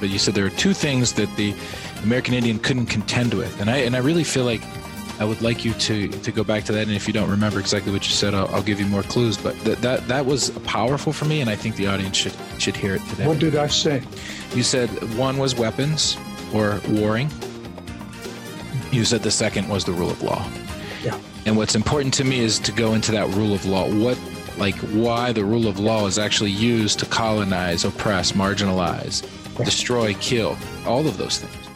but you said there are two things that the American Indian couldn't contend with, and I and I really feel like I would like you to to go back to that. And if you don't remember exactly what you said, I'll, I'll give you more clues. But that that that was powerful for me, and I think the audience should should hear it today. What did I say? You said one was weapons or warring. You said the second was the rule of law. Yeah. And what's important to me is to go into that rule of law. What like why the rule of law is actually used to colonize, oppress, marginalize, destroy, kill, all of those things.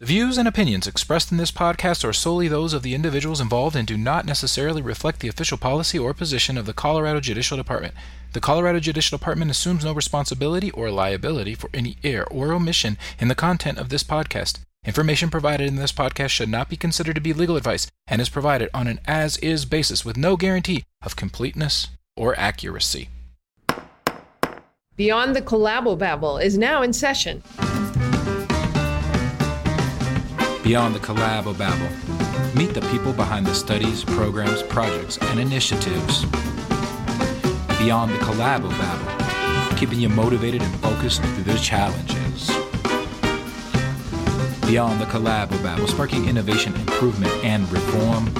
The views and opinions expressed in this podcast are solely those of the individuals involved and do not necessarily reflect the official policy or position of the Colorado Judicial Department. The Colorado Judicial Department assumes no responsibility or liability for any error or omission in the content of this podcast. Information provided in this podcast should not be considered to be legal advice and is provided on an as is basis with no guarantee of completeness or accuracy. Beyond the Collabobabble is now in session. Beyond the Collabobabble, meet the people behind the studies, programs, projects, and initiatives. Beyond the Collabobabble, keeping you motivated and focused through the challenges. Beyond the Collabobabble, sparking innovation, improvement, and reform.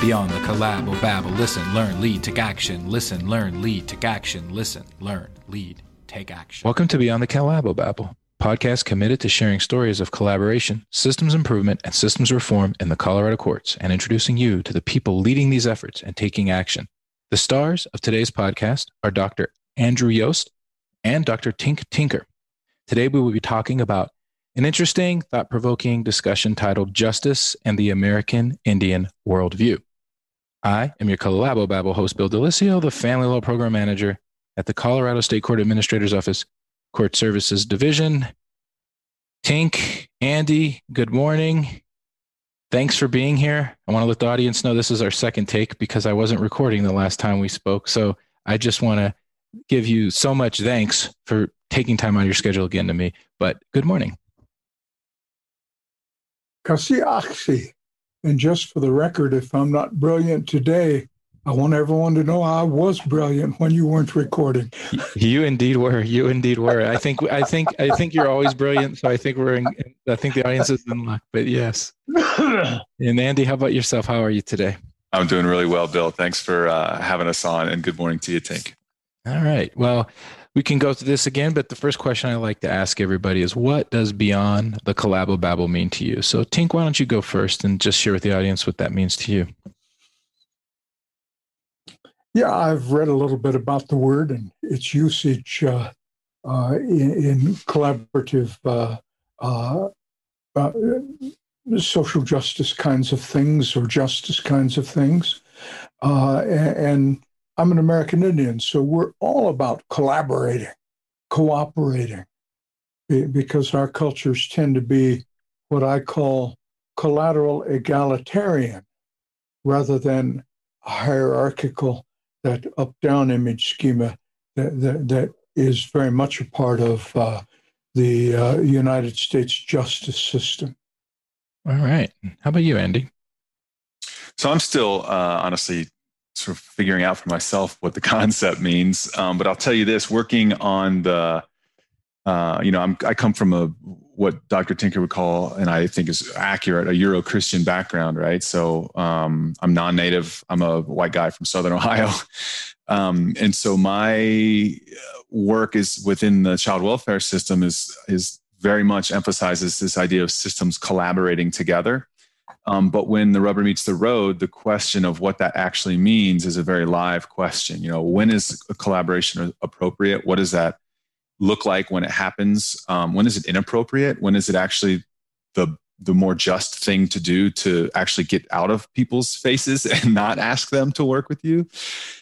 Beyond the Collabobabble, listen, learn, lead, take action. Listen, learn, lead, take action. Listen, learn, lead, take action. Welcome to Beyond the Collabobabble, podcast committed to sharing stories of collaboration, systems improvement, and systems reform in the Colorado courts, and introducing you to the people leading these efforts and taking action. The stars of today's podcast are Dr. Andrew Yost and Dr. Tink Tinker. Today we will be talking about an interesting, thought provoking discussion titled Justice and the American Indian Worldview. I am your Collabobabble host, Bill Delicio, the Family Law Program Manager at the Colorado State Court Administrator's Office, Court Services Division. Tink, Andy, good morning. Thanks for being here. I want to let the audience know this is our second take because I wasn't recording the last time we spoke. So I just want to give you so much thanks for taking time out of your schedule again to me. But good morning. Kasi Aksi. And just for the record, if I'm not brilliant today, I want everyone to know I was brilliant when you weren't recording. You indeed were. You indeed were. I think. I think. I think you're always brilliant. So I think we're. In, I think the audience is in luck. But yes. and Andy, how about yourself? How are you today? I'm doing really well, Bill. Thanks for uh, having us on, and good morning to you, Tink. All right. Well, we can go through this again, but the first question I like to ask everybody is what does beyond the collabobabble mean to you? So, Tink, why don't you go first and just share with the audience what that means to you? Yeah, I've read a little bit about the word and its usage uh, uh, in, in, collaborative uh, uh, uh social justice kinds of things or justice kinds of things. Uh, and I'm an American Indian, so we're all about collaborating, cooperating, because our cultures tend to be what I call collateral egalitarian rather than hierarchical, that up down image schema that, that, that is very much a part of uh, the uh, United States justice system. All right. How about you, Andy? So I'm still uh, honestly sort of figuring out for myself what the concept means. Um, but I'll tell you this: working on the, uh, you know, I'm, I come from a what Dr. Tinker would call, and I think is accurate, a Euro-Christian background, right? So um, I'm non-native. I'm a white guy from Southern Ohio, um, and so my work is within the child welfare system is is very much emphasizes this idea of systems collaborating together um, but when the rubber meets the road, the question of what that actually means is a very live question. You know, when is a collaboration appropriate? What does that look like when it happens? Um, when is it inappropriate? When is it actually the the more just thing to do to actually get out of people's faces and not ask them to work with you?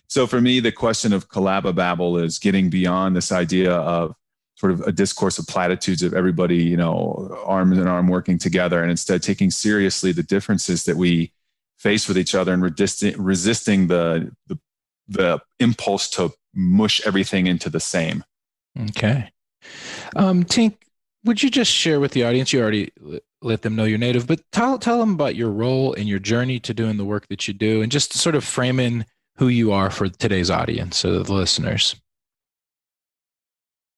So for me, the question of collabobabble is getting beyond this idea of sort of a discourse of platitudes of everybody, you know, arm in arm working together, and instead taking seriously the differences that we face with each other and resisting, resisting the, the the impulse to mush everything into the same. Okay. Um, Tink, would you just share with the audience? You already let them know you're native, but tell tell them about your role and your journey to doing the work that you do, and just sort of frame in who you are for today's audience, so the listeners.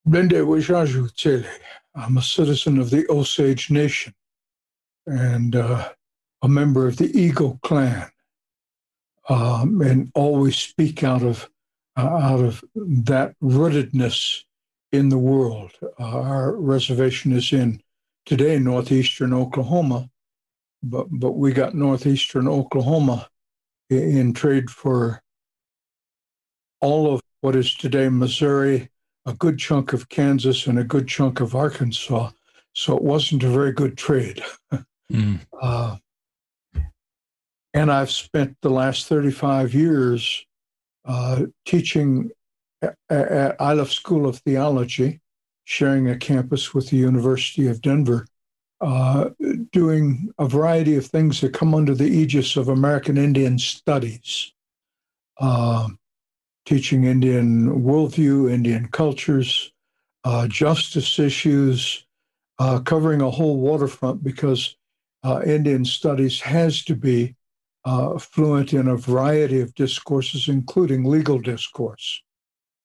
Blinde Wajaju. I'm a citizen of the Osage Nation and uh, a member of the Eagle Clan, um, and always speak out of uh, out of that rootedness in the world. Uh, our reservation is in today northeastern Oklahoma, but but we got northeastern Oklahoma in, in trade for all of what is today Missouri, a good chunk of Kansas, and a good chunk of Arkansas. So it wasn't a very good trade. mm. uh, and I've spent the last 35 years uh, teaching at, at Iliff School of Theology, sharing a campus with the University of Denver, uh, doing a variety of things that come under the aegis of American Indian Studies, uh, teaching Indian worldview, Indian cultures, uh, justice issues, uh, covering a whole waterfront because uh, Indian Studies has to be uh, fluent in a variety of discourses, including legal discourse.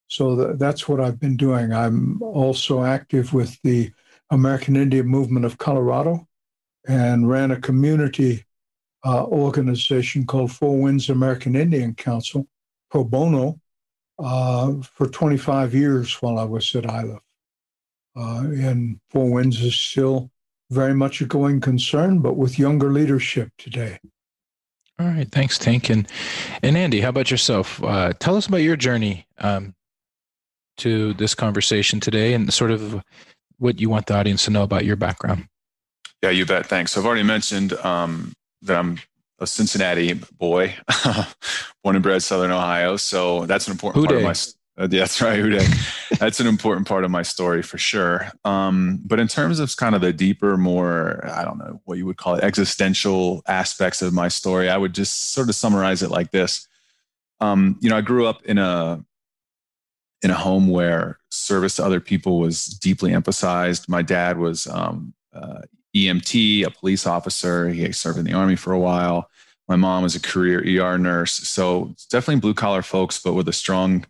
So th- that's what I've been doing. I'm also active with the American Indian Movement of Colorado and ran a community uh, organization called Four Winds American Indian Council, pro bono, uh, for 25 years while I was at Iliff. Uh, and Four Winds is still very much a going concern, but with younger leadership today. All right, thanks, Tink. And and Andy, how about yourself? Uh, tell us about your journey um, to this conversation today, and sort of what you want the audience to know about your background. Yeah, you bet. Thanks. So I've already mentioned um, that I'm a Cincinnati boy, born and bred Southern Ohio. So that's an important part of my uh, yeah, that's right. that's an important part of my story for sure. Um, but in terms of kind of the deeper, more, I don't know what you would call it, existential aspects of my story, I would just sort of summarize it like this. Um, you know, I grew up in a in a home where service to other people was deeply emphasized. My dad was um, uh, EMT, a police officer. He served in the army for a while. My mom was a career ER nurse. So definitely blue collar folks, but with a strong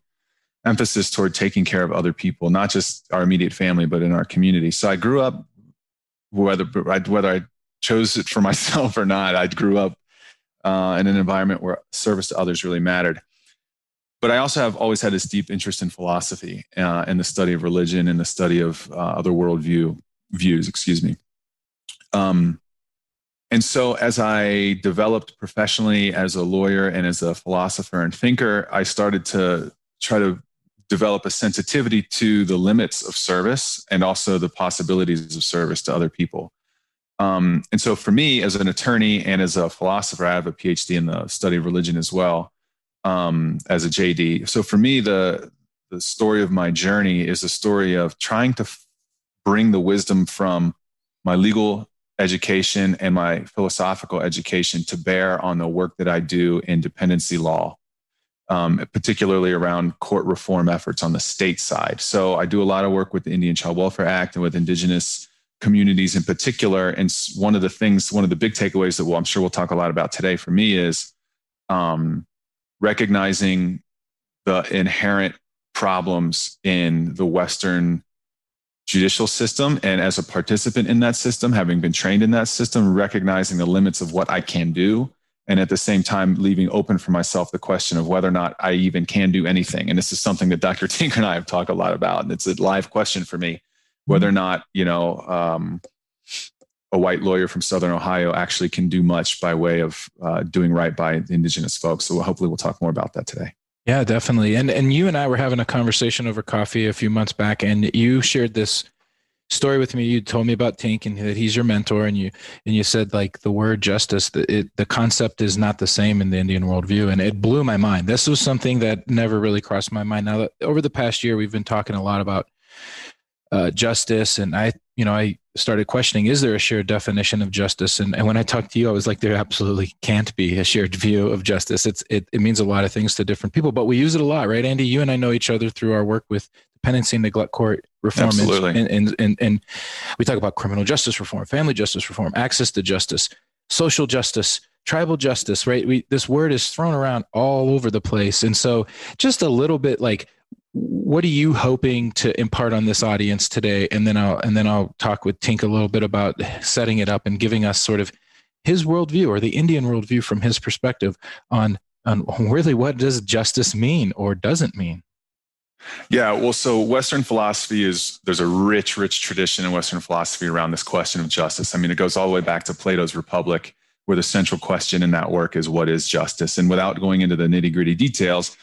emphasis toward taking care of other people, not just our immediate family, but in our community. So I grew up, whether whether I chose it for myself or not, I grew up uh, in an environment where service to others really mattered. But I also have always had this deep interest in philosophy uh, and the study of religion and the study of uh, other worldview views. Excuse me. Um, and so, as I developed professionally as a lawyer and as a philosopher and thinker, I started to try to develop a sensitivity to the limits of service and also the possibilities of service to other people. Um, and so, for me, as an attorney and as a philosopher, I have a PhD in the study of religion as well um, as a JD. So, for me, the the story of my journey is a story of trying to f- bring the wisdom from my legal education and my philosophical education to bear on the work that I do in dependency law um, particularly around court reform efforts on the state side. So I do a lot of work with the Indian Child Welfare Act and with indigenous communities in particular. And one of the things, one of the big takeaways that well, I'm sure we'll talk a lot about today for me is um, recognizing the inherent problems in the Western judicial system. And as a participant in that system, having been trained in that system, recognizing the limits of what I can do and at the same time leaving open for myself the question of whether or not I even can do anything. And this is something that Dr. Tinker and I have talked a lot about, and it's a live question for me whether or not you know um, a white lawyer from Southern Ohio actually can do much by way of uh, doing right by the indigenous folks. So hopefully we'll talk more about that today. Yeah, definitely. And and you and I were having a conversation over coffee a few months back, and you shared this story with me. You told me about Tink and that he's your mentor and you and you said like the word justice the, it, the concept is not the same in the Indian worldview and it blew my mind. This was something that never really crossed my mind. Now over the past year we've been talking a lot about uh, justice and I you know I started questioning is there a shared definition of justice? And, and when I talked to you I was like there absolutely can't be a shared view of justice. It's it, it means a lot of things to different people but we use it a lot right Andy? You and I know each other through our work with dependency and neglect court reform. Absolutely. And, and, and, and we talk about criminal justice reform family justice reform access to justice social justice tribal justice right? We this word is thrown around all over the place. And so just a little bit like what are you hoping to impart on this audience today? And then I'll and then I'll talk with Tink a little bit about setting it up and giving us sort of his worldview or the Indian worldview from his perspective on on really what does justice mean or doesn't mean. Yeah, well, so Western philosophy is there's a rich, rich tradition in Western philosophy around this question of justice. I mean, it goes all the way back to Plato's Republic, where the central question in that work is what is justice? And without going into the nitty gritty details,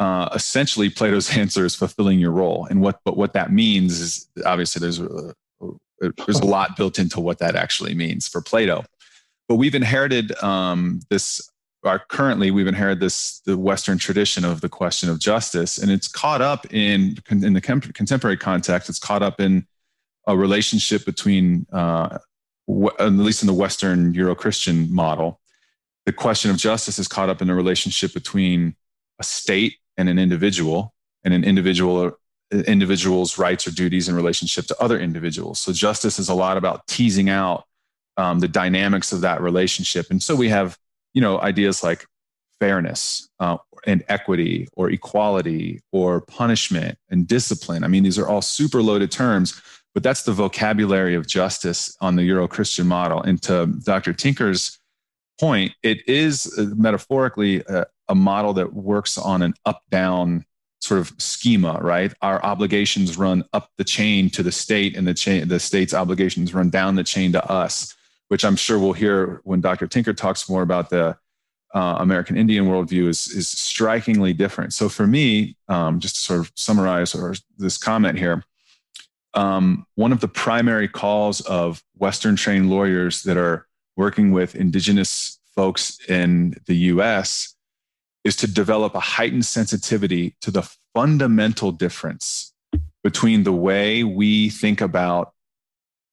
uh, essentially Plato's answer is fulfilling your role. And what but what that means is obviously there's a, there's a lot built into what that actually means for Plato. But we've inherited um, this. Our currently we've inherited this the Western tradition of the question of justice, and it's caught up in in the contemporary context. It's caught up in a relationship between, uh, at least in the Western Euro-Christian model, the question of justice is caught up in a relationship between a state and an individual and an individual individual's rights or duties in relationship to other individuals. So justice is a lot about teasing out um, the dynamics of that relationship. And so we have, you know, ideas like fairness uh, and equity or equality or punishment and discipline. I mean, these are all super loaded terms, but that's the vocabulary of justice on the Euro Christian model. And to Dr. Tinker's point, it is uh, metaphorically a, a model that works on an up down sort of schema, right? Our obligations run up the chain to the state, and the chain, the state's obligations run down the chain to us, which I'm sure we'll hear when Dr. Tinker talks more about the uh, American Indian worldview is is strikingly different. So for me, um, just to sort of summarize or this comment here, um, one of the primary calls of Western trained lawyers that are working with indigenous folks in the US is to develop a heightened sensitivity to the fundamental difference between the way we think about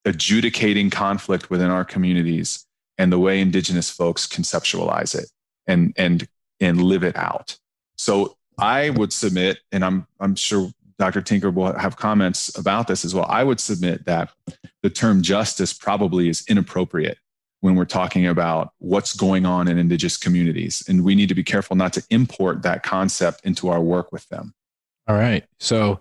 adjudicating conflict within our communities and the way indigenous folks conceptualize it and and and live it out. So i would submit and i'm i'm sure dr tinker will have comments about this as well. I would submit that the term justice probably is inappropriate when we're talking about what's going on in indigenous communities. And we need to be careful not to import that concept into our work with them. All right. So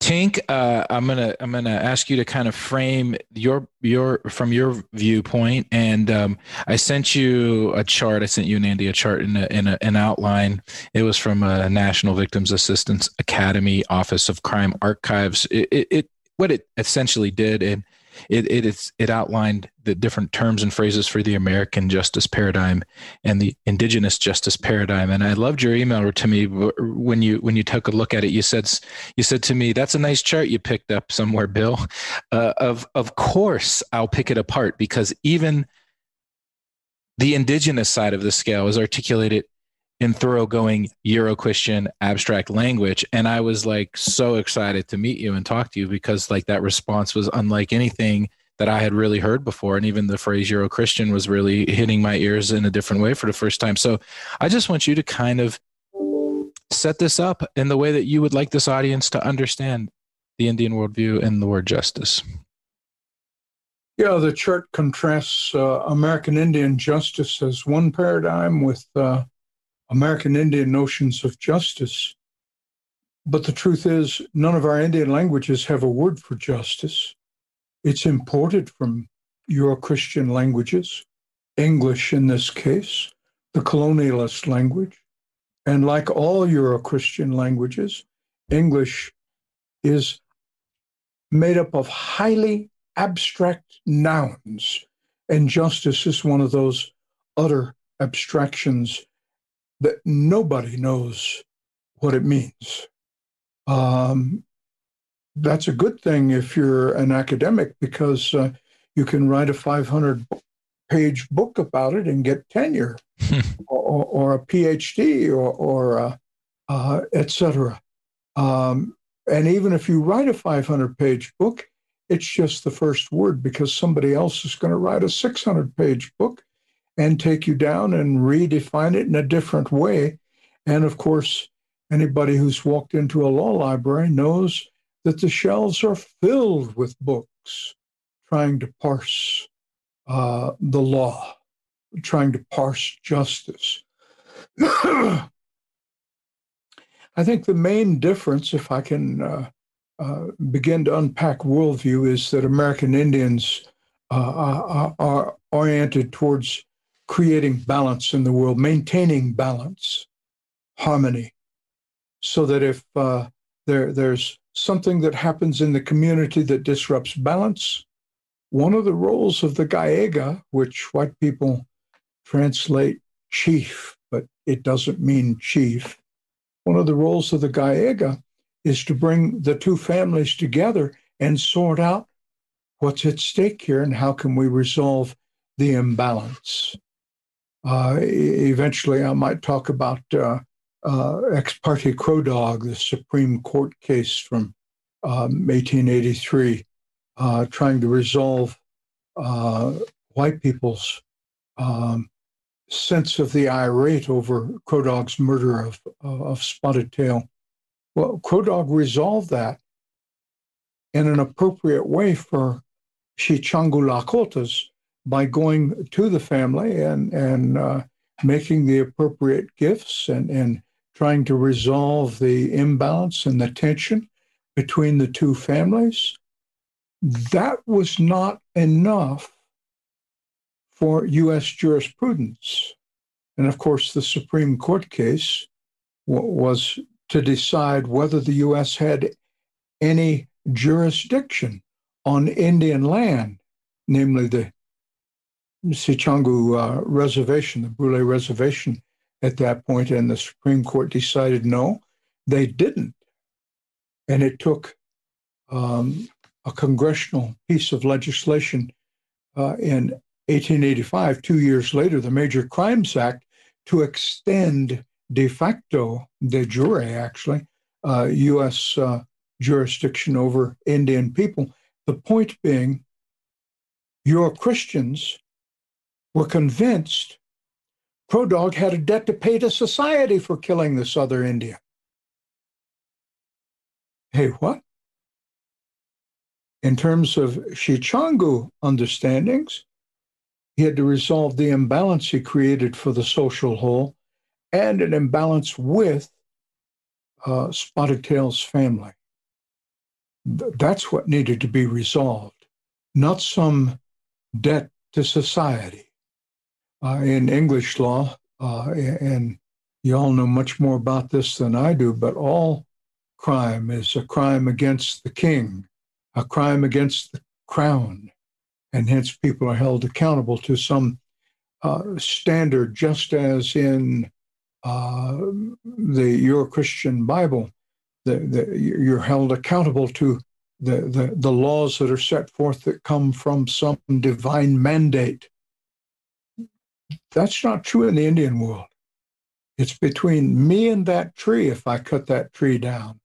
Tink, uh, I'm gonna I'm gonna ask you to kind of frame your your from your viewpoint, and um, I sent you a chart. I sent you and Andy a chart in, a, in a, an outline. It was from a National Victims Assistance Academy Office of Crime Archives. It, it, it what it essentially did, and it it is it outlined the different terms and phrases for the American justice paradigm and the indigenous justice paradigm. And I loved your email to me when you when you took a look at it. You said you said to me, "That's a nice chart you picked up somewhere, Bill." Uh, of of course, I'll pick it apart because even the indigenous side of the scale is articulated in thoroughgoing Euro-Christian abstract language. And I was like so excited to meet you and talk to you because like that response was unlike anything that I had really heard before. And even the phrase Euro-Christian was really hitting my ears in a different way for the first time. So I just want you to kind of set this up in the way that you would like this audience to understand the Indian worldview and the word justice. Yeah, the chart contrasts uh, American Indian justice as one paradigm with uh, American Indian notions of justice. But the truth is, none of our Indian languages have a word for justice. It's imported from Euro Christian languages, English in this case, the colonialist language. And like all Euro Christian languages, English is made up of highly abstract nouns. And justice is one of those utter abstractions that nobody knows what it means. Um, that's a good thing if you're an academic because uh, you can write a 500 page book about it and get tenure or, or, a PhD or, or uh, uh, etc. Um, and even if you write a 500 page book, it's just the first word because somebody else is going to write a 600 page book and take you down and redefine it in a different way. And of course, anybody who's walked into a law library knows that the shelves are filled with books trying to parse uh, the law, trying to parse justice. I think the main difference, if I can uh, uh, begin to unpack worldview, is that American Indians uh, are oriented towards creating balance in the world, maintaining balance, harmony, so that if uh, there, there's something that happens in the community that disrupts balance, one of the roles of the Gahige, which white people translate chief, but it doesn't mean chief. One of the roles of the Gahige is to bring the two families together and sort out what's at stake here and how can we resolve the imbalance. Uh, eventually, I might talk about uh, uh, Ex parte Crow Dog, the Supreme Court case from um, 1883, uh, trying to resolve white people's um, sense of the irate over Crow Dog's murder of, of Spotted Tail. Well, Crow Dog resolved that in an appropriate way for Sicangu Lakotas by going to the family and, and uh, making the appropriate gifts and, and trying to resolve the imbalance and the tension between the two families. That was not enough for U.S. jurisprudence. And of course, the Supreme Court case was to decide whether the U.S. had any jurisdiction on Indian land, namely the Sicangu uh, Reservation, the Brule Reservation at that point, and the Supreme Court decided no, they didn't. And it took um, a congressional piece of legislation uh, in 1885, two years later, the Major Crimes Act, to extend de facto, de jure actually, uh, U.S. Uh, jurisdiction over Indian people. The point being, Euro Christians were convinced Crow Dog had a debt to pay to society for killing this other Indian. Hey, what? In terms of Sicangu understandings, he had to resolve the imbalance he created for the social whole and an imbalance with uh, Spotted Tail's family. Th- that's what needed to be resolved, not some debt to society uh, in English law, uh, and you all know much more about this than I do, but all crime is a crime against the king, a crime against the crown, and hence people are held accountable to some uh, standard, just as in uh, the Euro Christian Bible, the, the, you're held accountable to the, the, the laws that are set forth that come from some divine mandate. That's not true in the Indian world. It's between me and that tree if I cut that tree down.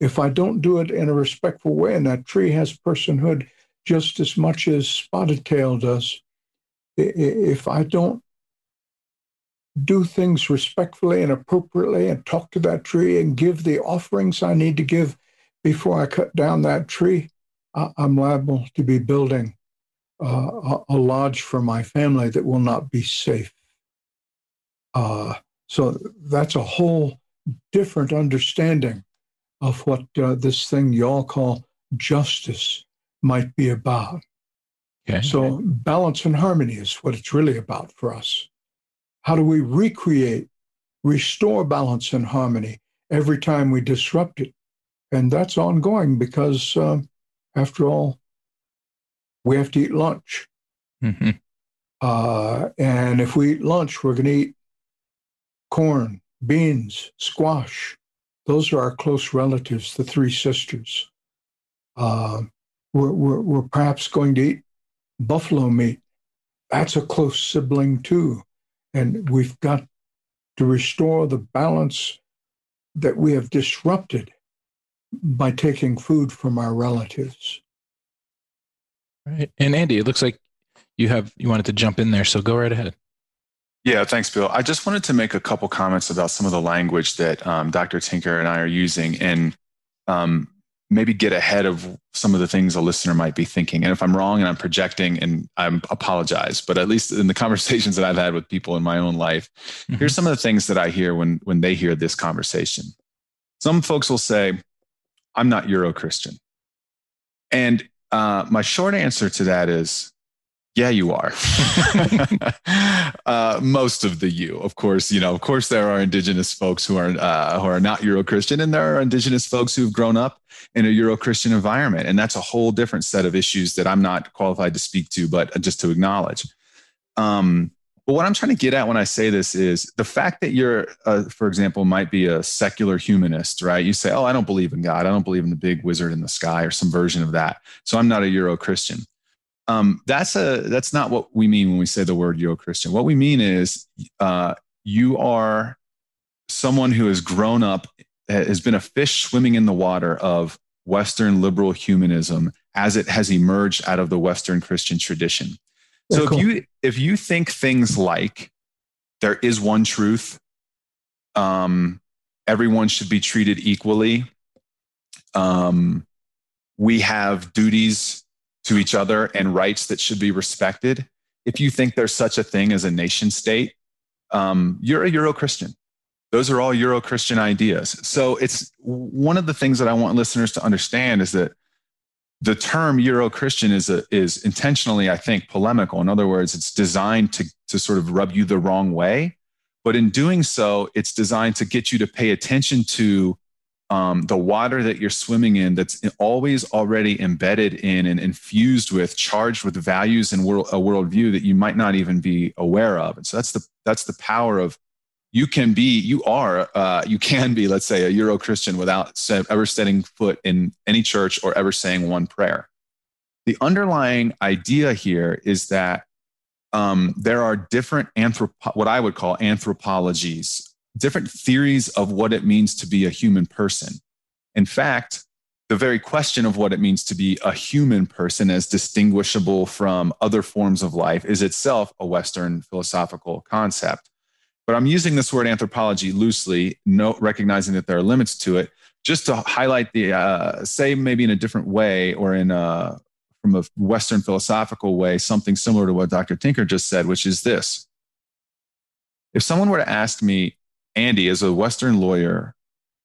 If I don't do it in a respectful way, and that tree has personhood just as much as Spotted Tail does, if I don't do things respectfully and appropriately and talk to that tree and give the offerings I need to give before I cut down that tree, I'm liable to be building uh, a lodge for my family that will not be safe. Uh, so that's a whole different understanding of what uh, this thing y'all call justice might be about. Okay. So balance and harmony is what it's really about for us. How do we recreate, restore balance and harmony every time we disrupt it? And that's ongoing because, uh, after all, we have to eat lunch. Mm-hmm. Uh, and if we eat lunch, we're going to eat corn, beans, squash. Those are our close relatives, the three sisters. Uh, we're, we're, we're perhaps going to eat buffalo meat. That's a close sibling too. And we've got to restore the balance that we have disrupted by taking food from our relatives. Right. And Andy, it looks like you have you wanted to jump in there, so go right ahead. Yeah, thanks, Bill. I just wanted to make a couple comments about some of the language that um, Dr. Tinker and I are using, and um, maybe get ahead of some of the things a listener might be thinking. And if I'm wrong and I'm projecting, and I apologize, but at least in the conversations that I've had with people in my own life, mm-hmm. here's some of the things that I hear when when they hear this conversation. Some folks will say, I'm not Euro Christian. And uh, my short answer to that is, yeah, you are. uh, most of the you, of course, you know, of course, there are indigenous folks who are uh, who are not Euro Christian, and there are indigenous folks who've grown up in a Euro Christian environment, and that's a whole different set of issues that I'm not qualified to speak to, but just to acknowledge. Um, but what I'm trying to get at when I say this is the fact that you're, uh, for example, might be a secular humanist, right? You say, "Oh, I don't believe in God. I don't believe in the big wizard in the sky," or some version of that. So I'm not a Euro Christian um, that's a that's not what we mean when we say the word Euro Christian. What we mean is uh, you are someone who has grown up, has been a fish swimming in the water of Western liberal humanism as it has emerged out of the Western Christian tradition. So if you if you think things like there is one truth, um, everyone should be treated equally, um, we have duties to each other and rights that should be respected. If you think there's such a thing as a nation state, um, you're a Euro Christian. Those are all Euro Christian ideas. So it's one of the things that I want listeners to understand is that the term Euro Christian is a, is intentionally, I think, polemical. In other words, it's designed to to sort of rub you the wrong way, but in doing so, it's designed to get you to pay attention to um, the water that you're swimming in that's always already embedded in and infused with charged with values and world, a worldview that you might not even be aware of and so that's the that's the power of you can be you are uh, you can be let's say a euro christian without ever setting foot in any church or ever saying one prayer the underlying idea here is that um, there are different anthrop- what i would call anthropologies different theories of what it means to be a human person. In fact, the very question of what it means to be a human person as distinguishable from other forms of life is itself a Western philosophical concept. But I'm using this word anthropology loosely, no, recognizing that there are limits to it, just to highlight the, uh, say, maybe in a different way or in a, from a Western philosophical way, something similar to what Dr. Tinker just said, which is this. If someone were to ask me, Andy, as a Western lawyer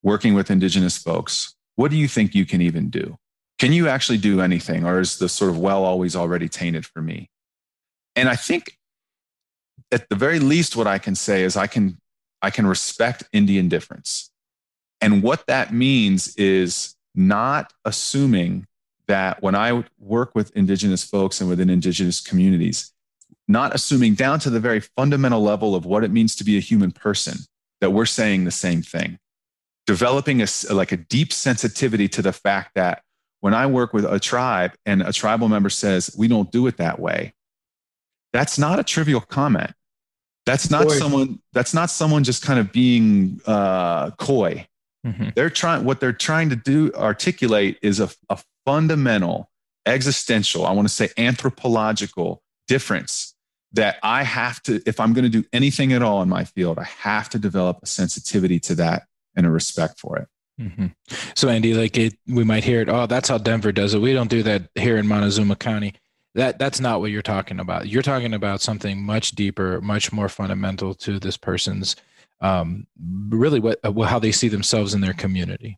working with Indigenous folks, what do you think you can even do? Can you actually do anything, or is the sort of well always already tainted for me? And I think at the very least, what I can say is I can I can respect Indian difference. And what that means is not assuming that when I work with Indigenous folks and within Indigenous communities, not assuming down to the very fundamental level of what it means to be a human person, that we're saying the same thing. Developing a, like a deep sensitivity to the fact that when I work with a tribe and a tribal member says, we don't do it that way, that's not a trivial comment. That's not Boy. someone, that's not someone just kind of being uh, coy. Mm-hmm. They're trying, what they're trying to do, articulate is a, a fundamental, existential, I want to say anthropological difference that I have to, if I'm going to do anything at all in my field, I have to develop a sensitivity to that and a respect for it. Mm-hmm. So, Andy, like it, we might hear it. Oh, that's how Denver does it. We don't do that here in Montezuma County. That that's not what you're talking about. You're talking about something much deeper, much more fundamental to this person's, um, really what how they see themselves in their community.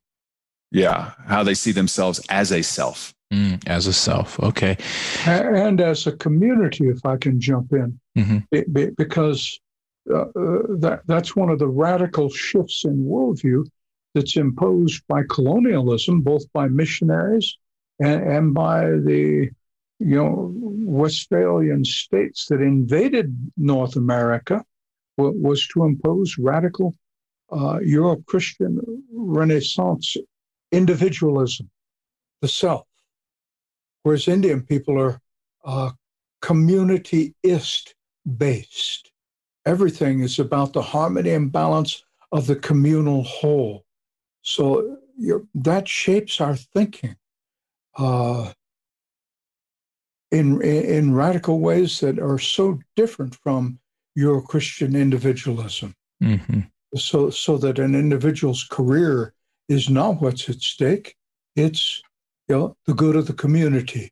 Yeah, how they see themselves as a self. Mm, as a self, okay. And as a community, if I can jump in, mm-hmm. because uh, uh, that, that's one of the radical shifts in worldview that's imposed by colonialism, both by missionaries and, and by the you know Westphalian states that invaded North America, was to impose radical uh, Euro-Christian Renaissance individualism, the self whereas Indian people are uh, communityist based. Everything is about the harmony and balance of the communal whole. So that shapes our thinking uh, in, in radical ways that are so different from Euro Christian individualism. Mm-hmm. So, so that an individual's career is not what's at stake, it's you know, the good of the community.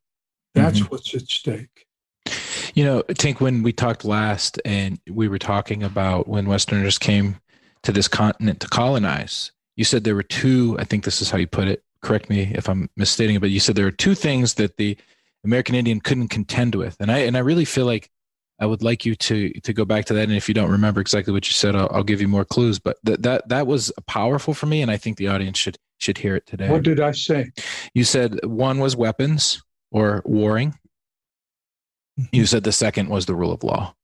That's mm-hmm. what's at stake. You know, Tink, when we talked last and we were talking about when Westerners came to this continent to colonize, you said there were two. I think this is how you put it. Correct me if I'm misstating it, but you said there are two things that the American Indian couldn't contend with, and I and I really feel like I would like you to to go back to that. And if you don't remember exactly what you said, I'll, I'll give you more clues. But that that that was powerful for me, and I think the audience should should hear it today. What did I say? You said one was weapons or warring. Mm-hmm. You said the second was the rule of law.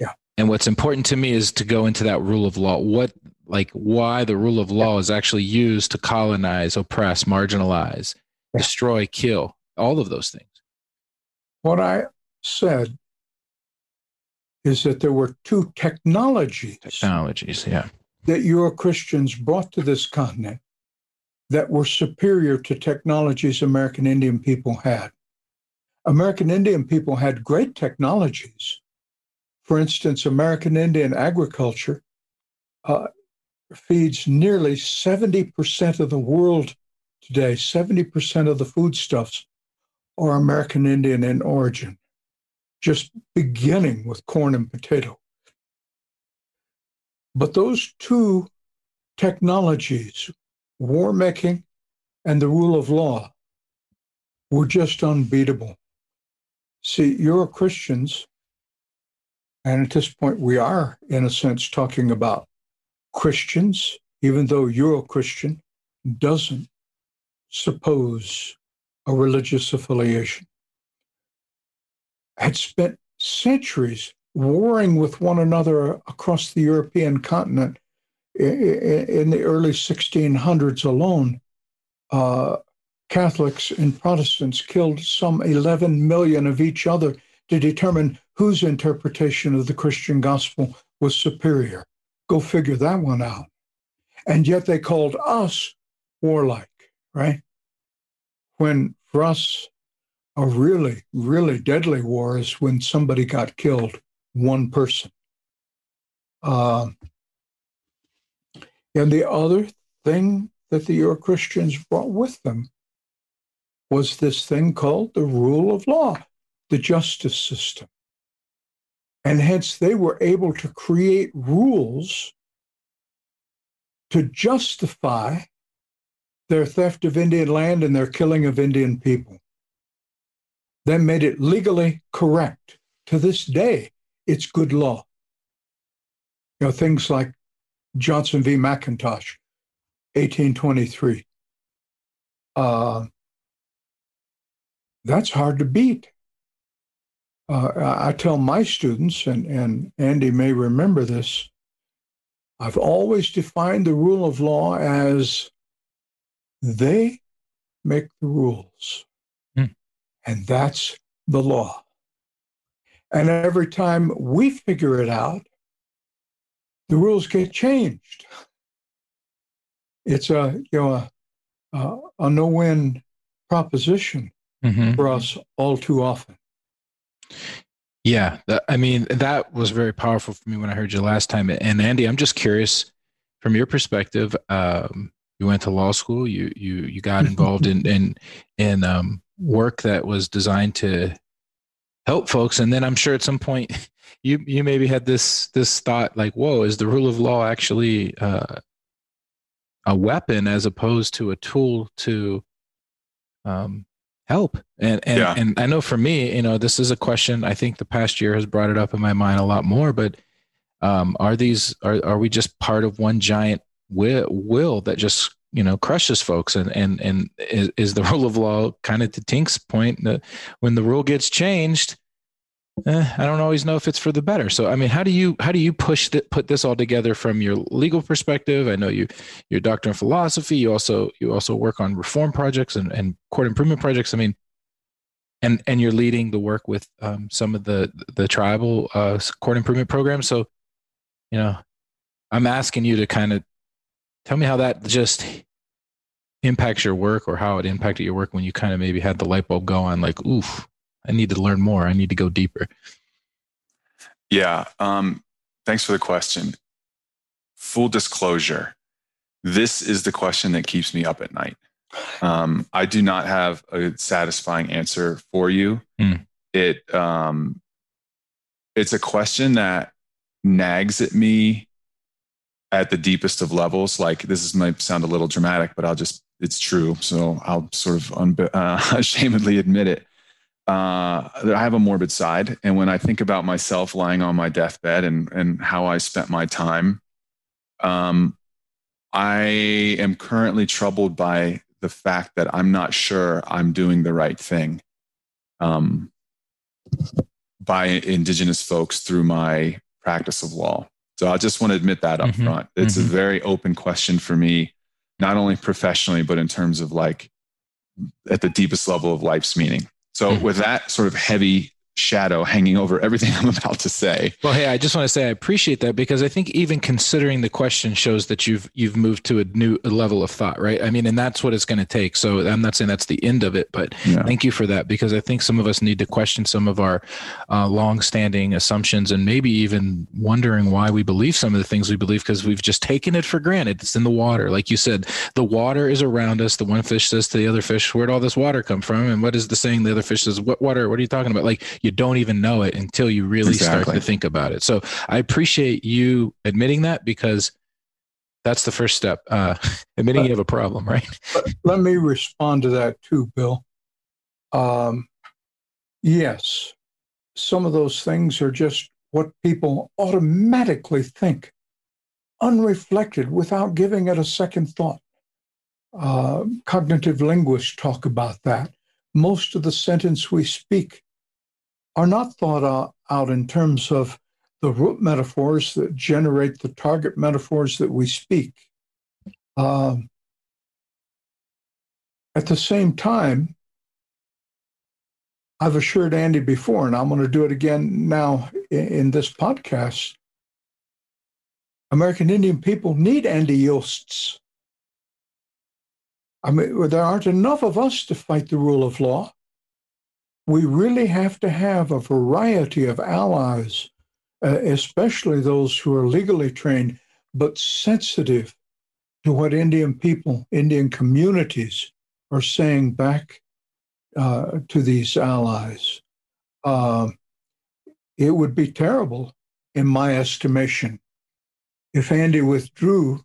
Yeah. And what's important to me is to go into that rule of law. What, like, why the rule of law is actually used to colonize, oppress, marginalize, Yeah. destroy, kill, all of those things. What I said is that there were two technologies Technologies. Yeah. that Euro Christians brought to this continent that were superior to technologies American Indian people had. American Indian people had great technologies. For instance, American Indian agriculture uh, feeds nearly 70% of the world today. 70% of the foodstuffs are American Indian in origin, just beginning with corn and potato. But those two technologies, war making and the rule of law, were just unbeatable. See, Euro Christians, and at this point we are, in a sense, talking about Christians, even though you're a Christian doesn't suppose a religious affiliation, had spent centuries warring with one another across the European continent. In the early 1600s alone, uh, Catholics and Protestants killed some 11 million of each other to determine whose interpretation of the Christian gospel was superior. Go figure that one out. And yet they called us warlike, right? When for us, a really, really deadly war is when somebody got killed, one person. Uh, and the other thing that the Euro Christians brought with them was this thing called the rule of law, the justice system. And hence they were able to create rules to justify their theft of Indian land and their killing of Indian people. That made it legally correct. To this day, it's good law. You know, things like Johnson v. McIntosh, 1823. Uh, that's hard to beat. Uh, I tell my students, and, and Andy may remember this, I've always defined the rule of law as they make the rules. Hmm. And that's the law. And every time we figure it out, the rules get changed. It's a you know a, a, a no-win proposition Mhm. for us all too often. Yeah, that, I mean that was very powerful for me when I heard you last time. And Andy, I'm just curious, from your perspective, um, you went to law school, you you you got involved in in in um, work that was designed to help folks, and then I'm sure at some point you you maybe had this this thought like, "Whoa, is the rule of law actually uh, a weapon as opposed to a tool to um, help and and, Yeah. and i know for me you know this is a question i think the past year has brought it up in my mind a lot more but um, are these are, are we just part of one giant will, will that just you know crushes folks. And and and is, is the rule of law kind of to tink's point that when the rule gets changed eh, i don't always know if it's for the better. So i mean how do you how do you push that put this all together from your legal perspective? I know you your doctor in philosophy you also you also work on reform projects and, and court improvement projects. I mean and and you're leading the work with um, some of the the tribal uh, court improvement programs. So you know i'm asking you to kind of tell me how that just impacts your work or how it impacted your work when you kind of maybe had the light bulb go on like oof i need to learn more i need to go deeper Yeah. Um, thanks for the question. Full disclosure this is the question that keeps me up at night. Um, I do not have a satisfying answer for you. Hmm. It um, it's a question that nags at me at the deepest of levels. Like this is might sound a little dramatic, but I'll just it's true. So I'll sort of unbe- uh, admit it. Uh, I have a morbid side, and when I think about myself lying on my deathbed and and how I spent my time, um, I am currently troubled by the fact that I'm not sure I'm doing the right thing. Um, by indigenous folks through my practice of law. So I just want to admit that up mm-hmm. front. It's mm-hmm. a very open question for me, not only professionally, but in terms of like at the deepest level of life's meaning. So mm-hmm. with that sort of heavy shadow hanging over everything I'm about to say. Well, hey, I just want to say I appreciate that because I think even considering the question shows that you've you've moved to a new level of thought, right? I mean, and that's what it's going to take. So I'm not saying that's the end of it, but yeah. thank you for that because I think some of us need to question some of our uh, long-standing assumptions and maybe even wondering why we believe some of the things we believe because we've just taken it for granted. It's in the water, like you said. The water is around us. The one fish says to the other fish, "Where'd all this water come from?" And what is the saying? The other fish says, "What water? What are you talking about?" Like you don't even know it until you really exactly. start to think about it. So I appreciate you admitting that because that's the first step. Uh, admitting but, you have a problem, right? let me respond to that too, Bill. Um, yes, some of those things are just what people automatically think, unreflected, without giving it a second thought. Uh, cognitive linguists talk about that. Most of the sentence we speak are not thought out in terms of the root metaphors that generate the target metaphors that we speak. Um, at the same time, I've assured Andy before, and I'm going to do it again now in, in this podcast. American Indian people need Andy Yosts. I mean, there aren't enough of us to fight the rule of law we really have to have a variety of allies, uh, especially those who are legally trained, but sensitive to what Indian people, Indian communities are saying back uh, to these allies. Uh, it would be terrible, in my estimation, if Andy withdrew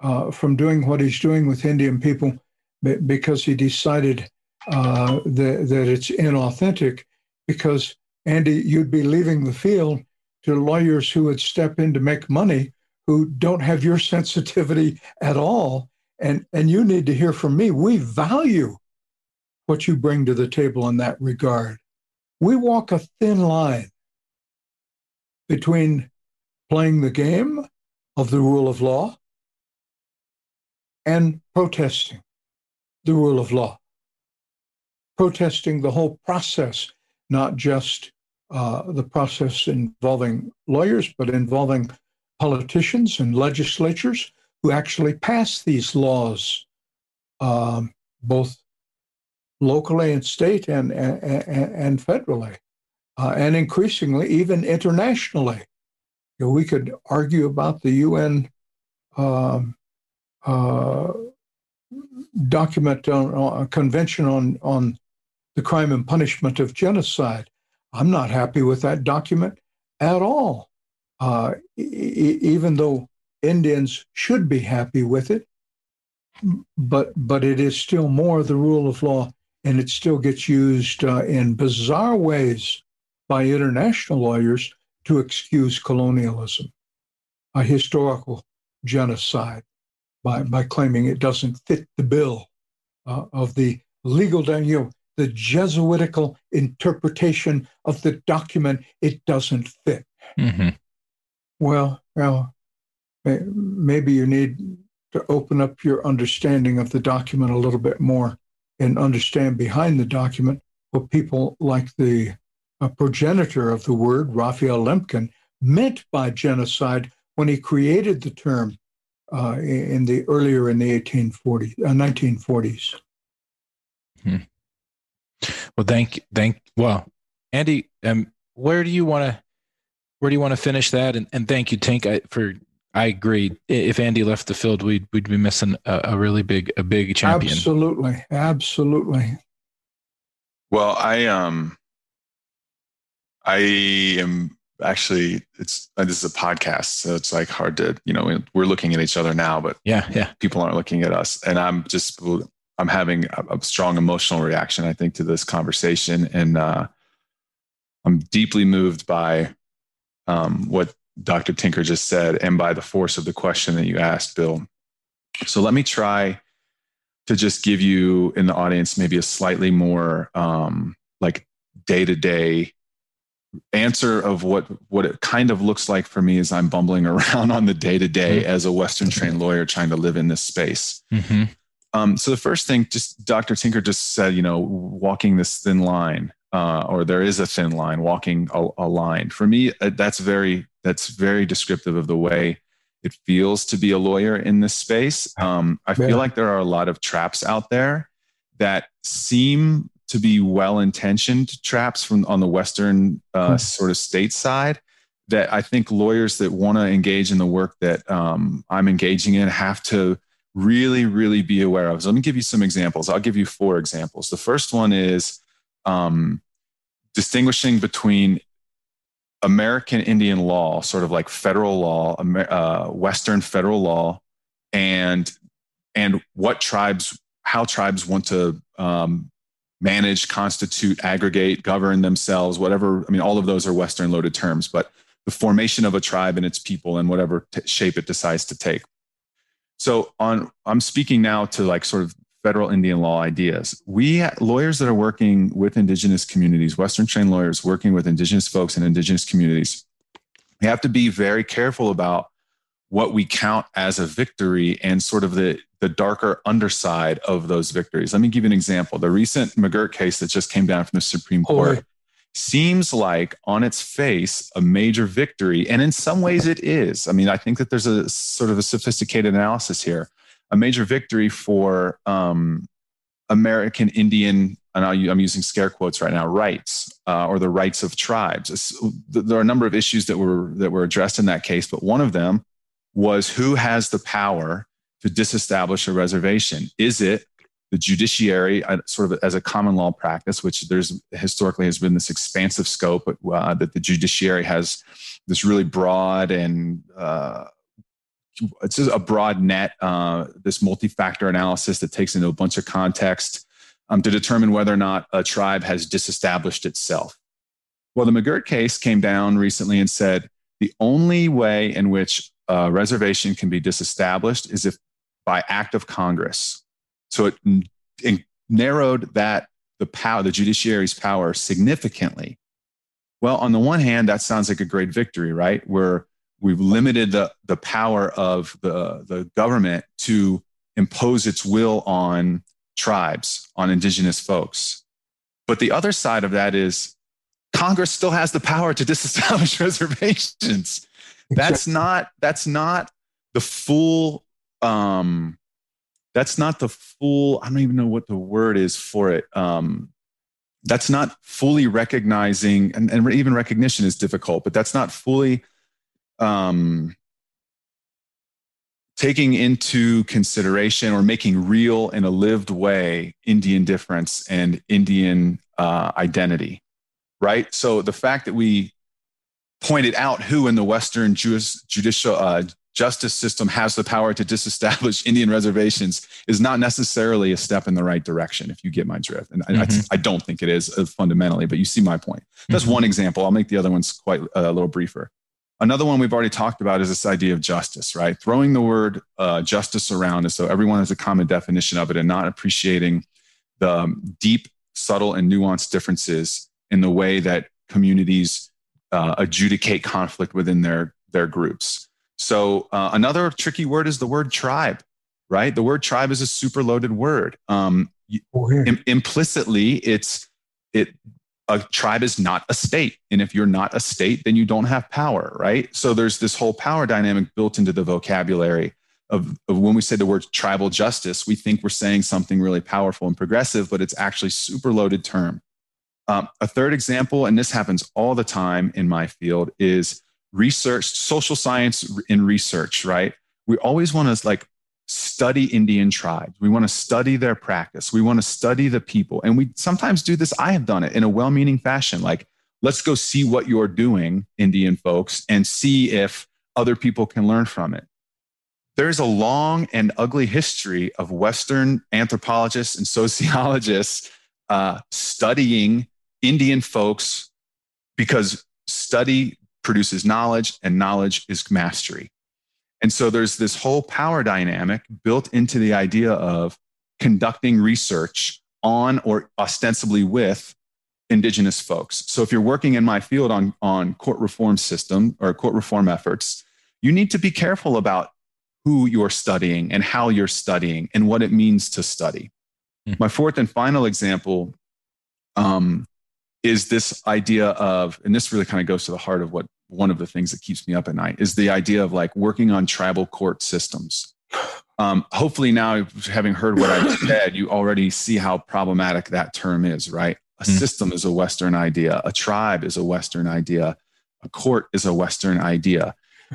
uh, from doing what he's doing with Indian people because he decided uh, that, that it's inauthentic because, Andy, you'd be leaving the field to lawyers who would step in to make money who don't have your sensitivity at all. And, and you need to hear from me. We value what you bring to the table in that regard. We walk a thin line between playing the game of the rule of law and protesting the rule of law protesting the whole process, not just uh, the process involving lawyers, but involving politicians and legislatures who actually pass these laws, um, both locally and state and, and, and federally, uh, and increasingly even internationally. You know, we could argue about the UN um, uh, document on, a convention on, on the crime and punishment of genocide. I'm not happy with that document at all, uh, e- even though Indians should be happy with it. But but it is still more the rule of law, and it still gets used uh, in bizarre ways by international lawyers to excuse colonialism, a historical genocide, by by claiming it doesn't fit the bill uh, of the legal. You know, the Jesuitical interpretation of the document, it doesn't fit. Mm-hmm. Well, well, maybe you need to open up your understanding of the document a little bit more and understand behind the document what people like the uh, progenitor of the word, Raphael Lemkin, meant by genocide when he created the term uh, in the earlier in the 1840s, uh, 1940s. Hmm. Well, thank thank well, Andy. Um, where do you want to where do you want to finish that? And and thank you, Tink, I, for I agree. If Andy left the field, we'd we'd be missing a, a really big a big champion. Absolutely, absolutely. Well, I um, I am actually it's uh, this is a podcast so it's like hard to you know we're looking at each other now but yeah yeah people aren't looking at us and i'm just i'm having a, a strong emotional reaction i think to this conversation and uh, i'm deeply moved by um, what dr tinker just said and by the force of the question that you asked bill so let me try to just give you in the audience maybe a slightly more um, like day to day answer of what what it kind of looks like for me as I'm bumbling around on the day to day as a Western trained lawyer trying to live in this space. Mm-hmm. Um, so the first thing, just Dr. Tinker just said, you know, walking this thin line, uh, or there is a thin line, walking a, a line. For me, uh, that's very that's very descriptive of the way it feels to be a lawyer in this space. Um, I feel like there are a lot of traps out there that seem to be well-intentioned traps from on the western uh, hmm. sort of state side that I think lawyers that want to engage in the work that um, I'm engaging in have to really, really be aware of. So let me give you some examples. I'll give you four examples. The first one is um, distinguishing between American Indian law, sort of like federal law, uh, Western federal law, and and what tribes, how tribes want to um, manage, constitute, aggregate, govern themselves, whatever. I mean, all of those are Western loaded terms, but the formation of a tribe and its people and whatever t- shape it decides to take. So on, I'm speaking now to like sort of federal Indian law ideas. We lawyers that are working with indigenous communities, Western trained lawyers working with indigenous folks and indigenous communities, we have to be very careful about what we count as a victory and sort of the, the darker underside of those victories. Let me give you an example. The recent McGirt case that just came down from the Supreme oh, Court oh, seems like on its face a major victory. And in some ways it is. I mean, I think that there's a sort of a sophisticated analysis here a major victory for um, American Indian, and I'm using scare quotes right now, rights uh, or the rights of tribes. There are a number of issues that were that were addressed in that case, but one of them was who has the power to disestablish a reservation? Is it the judiciary, uh, sort of as a common law practice, which there's historically has been this expansive scope uh, that the judiciary has this really broad and uh, it's a broad net, uh, this multi-factor analysis that takes into a bunch of context um, to determine whether or not a tribe has disestablished itself. Well, the McGirt case came down recently and said the only way in which a reservation can be disestablished is if by act of Congress. So it, it narrowed that the power, the judiciary's power significantly. Well, on the one hand, that sounds like a great victory, right? Where we've limited the, the power of the, the government to impose its will on tribes, on indigenous folks. But the other side of that is Congress still has the power to disestablish reservations. That's not that's not the full um that's not the full I don't even know what the word is for it. Um that's not fully recognizing and, and even recognition is difficult, but that's not fully um, taking into consideration or making real in a lived way Indian difference and Indian uh, identity, right? So the fact that we pointed out who in the Western Jewish judicial uh, justice system has the power to disestablish Indian reservations is not necessarily a step in the right direction, if you get my drift. And mm-hmm. I, I, don't think it is uh, fundamentally, but you see my point. That's mm-hmm. one example. I'll make the other ones quite uh, a little briefer. Another one we've already talked about is this idea of justice, right? Throwing the word uh, justice around as so everyone has a common definition of it and not appreciating the um, deep, subtle, and nuanced differences in the way that communities uh, adjudicate conflict within their, their groups. So, uh, another tricky word is the word tribe, right? The word tribe is a super loaded word. Um, oh, Im- implicitly, it's it a tribe is not a state. And if you're not a state, then you don't have power, right? So there's this whole power dynamic built into the vocabulary of, of, when we say the word tribal justice, we think we're saying something really powerful and progressive, but it's actually super loaded term. Um, a third example, and this happens all the time in my field, is research, social science in research, right? We always want to like study Indian tribes. We want to study their practice. We want to study the people. And we sometimes do this. I have done it in a well meaning fashion. Like, let's go see what you're doing, Indian folks, and see if other people can learn from it. There's a long and ugly history of Western anthropologists and sociologists uh, studying Indian folks because study produces knowledge and knowledge is mastery. And so there's this whole power dynamic built into the idea of conducting research on or ostensibly with indigenous folks. So if you're working in my field on, on court reform system or court reform efforts, you need to be careful about who you're studying and how you're studying and what it means to study. Mm-hmm. My fourth and final example um, is this idea of, and this really kind of goes to the heart of what one of the things that keeps me up at night is the idea of like working on tribal court systems. Um, hopefully, now having heard what I said, you already see how problematic that term is, right? A mm. system is a Western idea, a tribe is a Western idea, a court is a Western idea.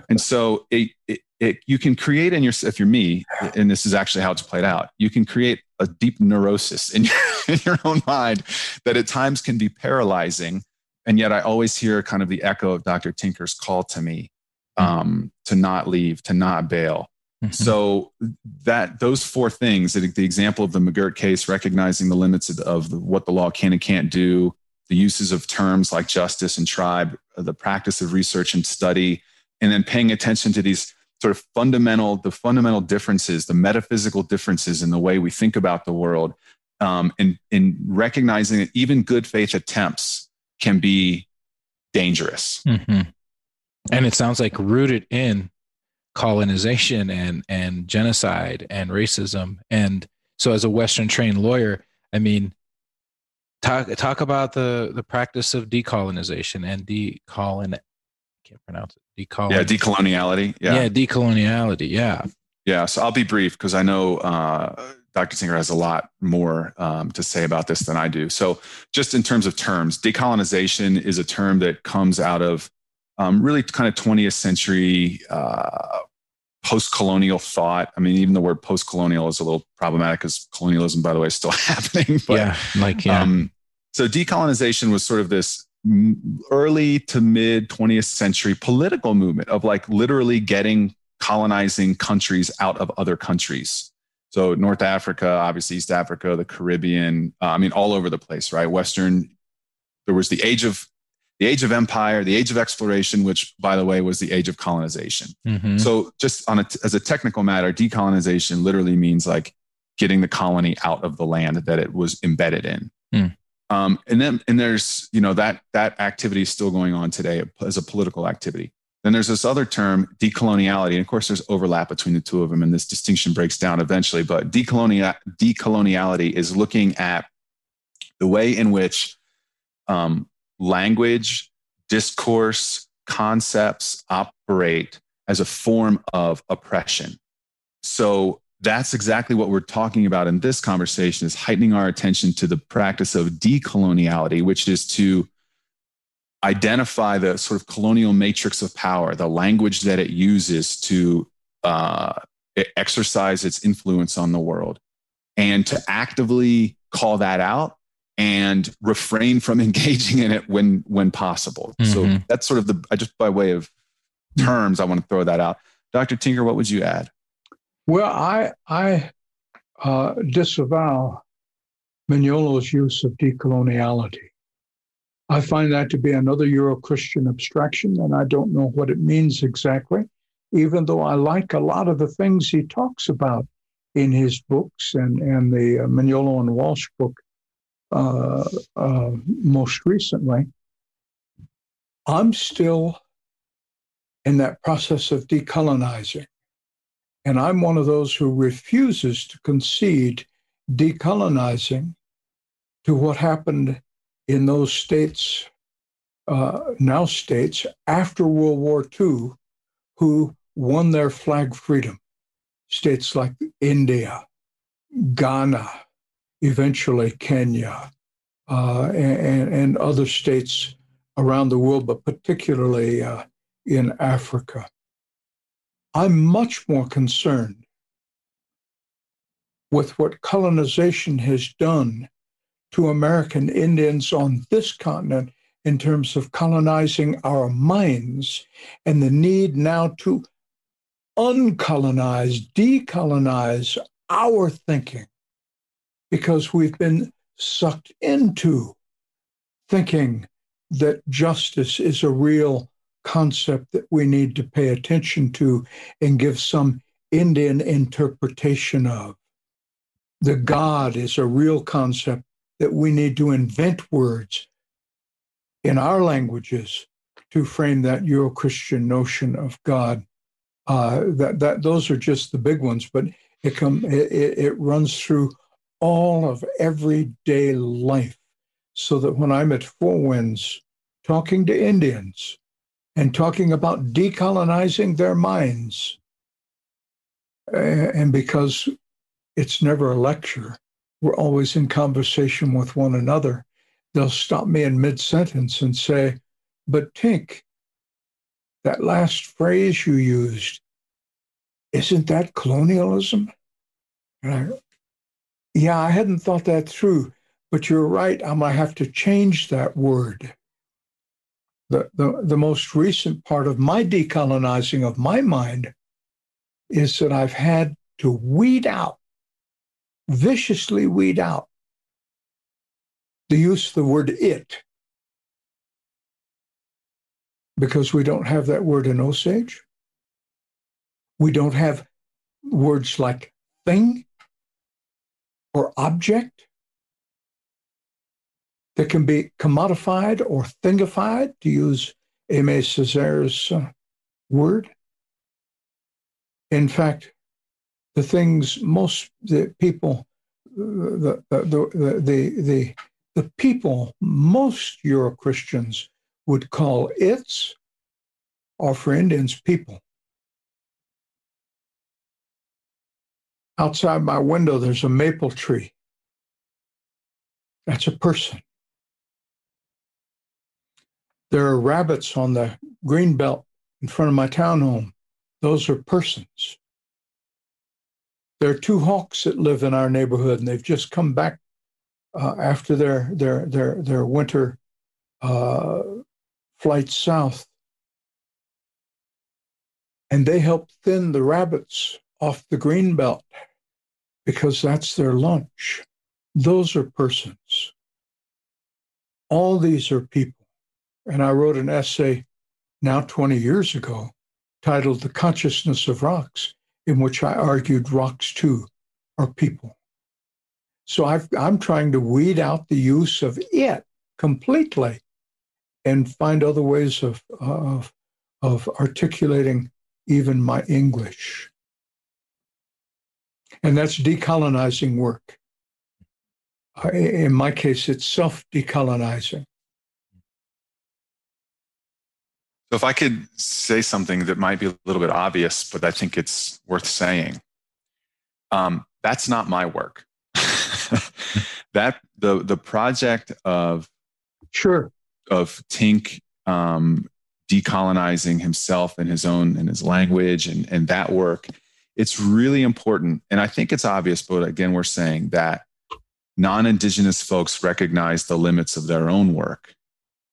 And so it, it, it, you can create in your, if you're me, and this is actually how it's played out, you can create a deep neurosis in your, in your own mind that at times can be paralyzing and yet I always hear kind of the echo of Dr. Tinker's call to me mm-hmm. um, to not leave, to not bail. Mm-hmm. So that those four things, the, the, example of the McGirt case, recognizing the limits of, of the, what the law can and can't do, the uses of terms like justice and tribe, the practice of research and study, and then paying attention to these sort of fundamental, the fundamental differences, the metaphysical differences in the way we think about the world, um, and in recognizing that even good faith attempts can be dangerous. Mm-hmm. And it sounds like rooted in colonization and and genocide and racism. And so, as a Western trained lawyer, I mean, talk talk about the the practice of decolonization and decolon. Can't pronounce it. Decolon. Yeah, decoloniality. Yeah, yeah, decoloniality. Yeah. Yeah. So I'll be brief because I know uh, Dr. Tinker has a lot more um, to say about this than I do. So, just in terms of terms, decolonization is a term that comes out of um, really kind of 20th century uh, post colonial thought. I mean, even the word post colonial is a little problematic because colonialism, by the way, is still happening. But, yeah. Like, yeah. Um, so, decolonization was sort of this early to mid 20th century political movement of like literally getting colonizing countries out of other countries. So North Africa, obviously East Africa, the Caribbean, uh, I mean, all over the place, right? Western, there was the age of the age of empire, the age of exploration, which by the way was the age of colonization. Mm-hmm. So just on a, as a technical matter, decolonization literally means like getting the colony out of the land that it was embedded in. Mm. Um, and then and there's you know that that activity is still going on today as a political activity. Then there's this other term, decoloniality. And of course, there's overlap between the two of them, and this distinction breaks down eventually. But decolonia- decoloniality is looking at the way in which um, language, discourse, concepts operate as a form of oppression. So that's exactly what we're talking about in this conversation is heightening our attention to the practice of decoloniality, which is to identify the sort of colonial matrix of power, the language that it uses to uh, exercise its influence on the world, and to actively call that out and refrain from engaging in it when when possible. Mm-hmm. So that's sort of the I just by way of terms, I want to throw that out. Dr. Tinker, what would you add? Well, I I uh, disavow Mignolo's use of decoloniality. I find that to be another Euro Christian abstraction, and I don't know what it means exactly, even though I like a lot of the things he talks about in his books and, and the uh, Mignolo and Walsh book uh, uh, most recently. I'm still in that process of decolonizing. And I'm one of those who refuses to concede decolonizing to what happened in those states, uh, now states, after World War II, who won their flag freedom. States like India, Ghana, eventually Kenya, uh, and, and, other states around the world, but particularly uh, in Africa. I'm much more concerned with what colonization has done to American Indians on this continent in terms of colonizing our minds and the need now to uncolonize, decolonize our thinking because we've been sucked into thinking that justice is a real concept that we need to pay attention to and give some Indian interpretation of. The God is a real concept that we need to invent words in our languages to frame that Euro Christian notion of God. Uh, that, that those are just the big ones, but it, come, it, it runs through all of everyday life so that when I'm at Four Winds talking to Indians and talking about decolonizing their minds, and because it's never a lecture, we're always in conversation with one another. They'll stop me in mid sentence and say, But Tink, that last phrase you used, isn't that colonialism? And I, yeah, I hadn't thought that through, but you're right. I might have to change that word. The, the, the most recent part of my decolonizing of my mind is that I've had to weed out viciously weed out the use of the word it because we don't have that word in Osage. We don't have words like thing or object that can be commodified or thingified, to use Aimé Césaire's word. In fact, the things most the people the the the the, the, people most Euro Christians would call its or for Indians people. Outside my window, there's a maple tree. That's a person. There are rabbits on the green belt in front of my townhome. Those are persons. There are two hawks that live in our neighborhood, and they've just come back uh, after their their their their winter uh, flight south, and they help thin the rabbits off the green belt because that's their lunch. Those are persons. All these are people. And I wrote an essay now 20 years ago titled The Consciousness of Rocks in which I argued rocks too are people. So i am trying to weed out the use of it completely and find other ways of, of, of articulating even my English. And that's decolonizing work. In my case, it's self decolonizing. So if I could say something that might be a little bit obvious, but I think it's worth saying, um, that's not my work. that the the project of sure of Tink um, decolonizing himself and his own and his language and and that work, it's really important. And I think it's obvious, but again, we're saying that non-indigenous folks recognize the limits of their own work.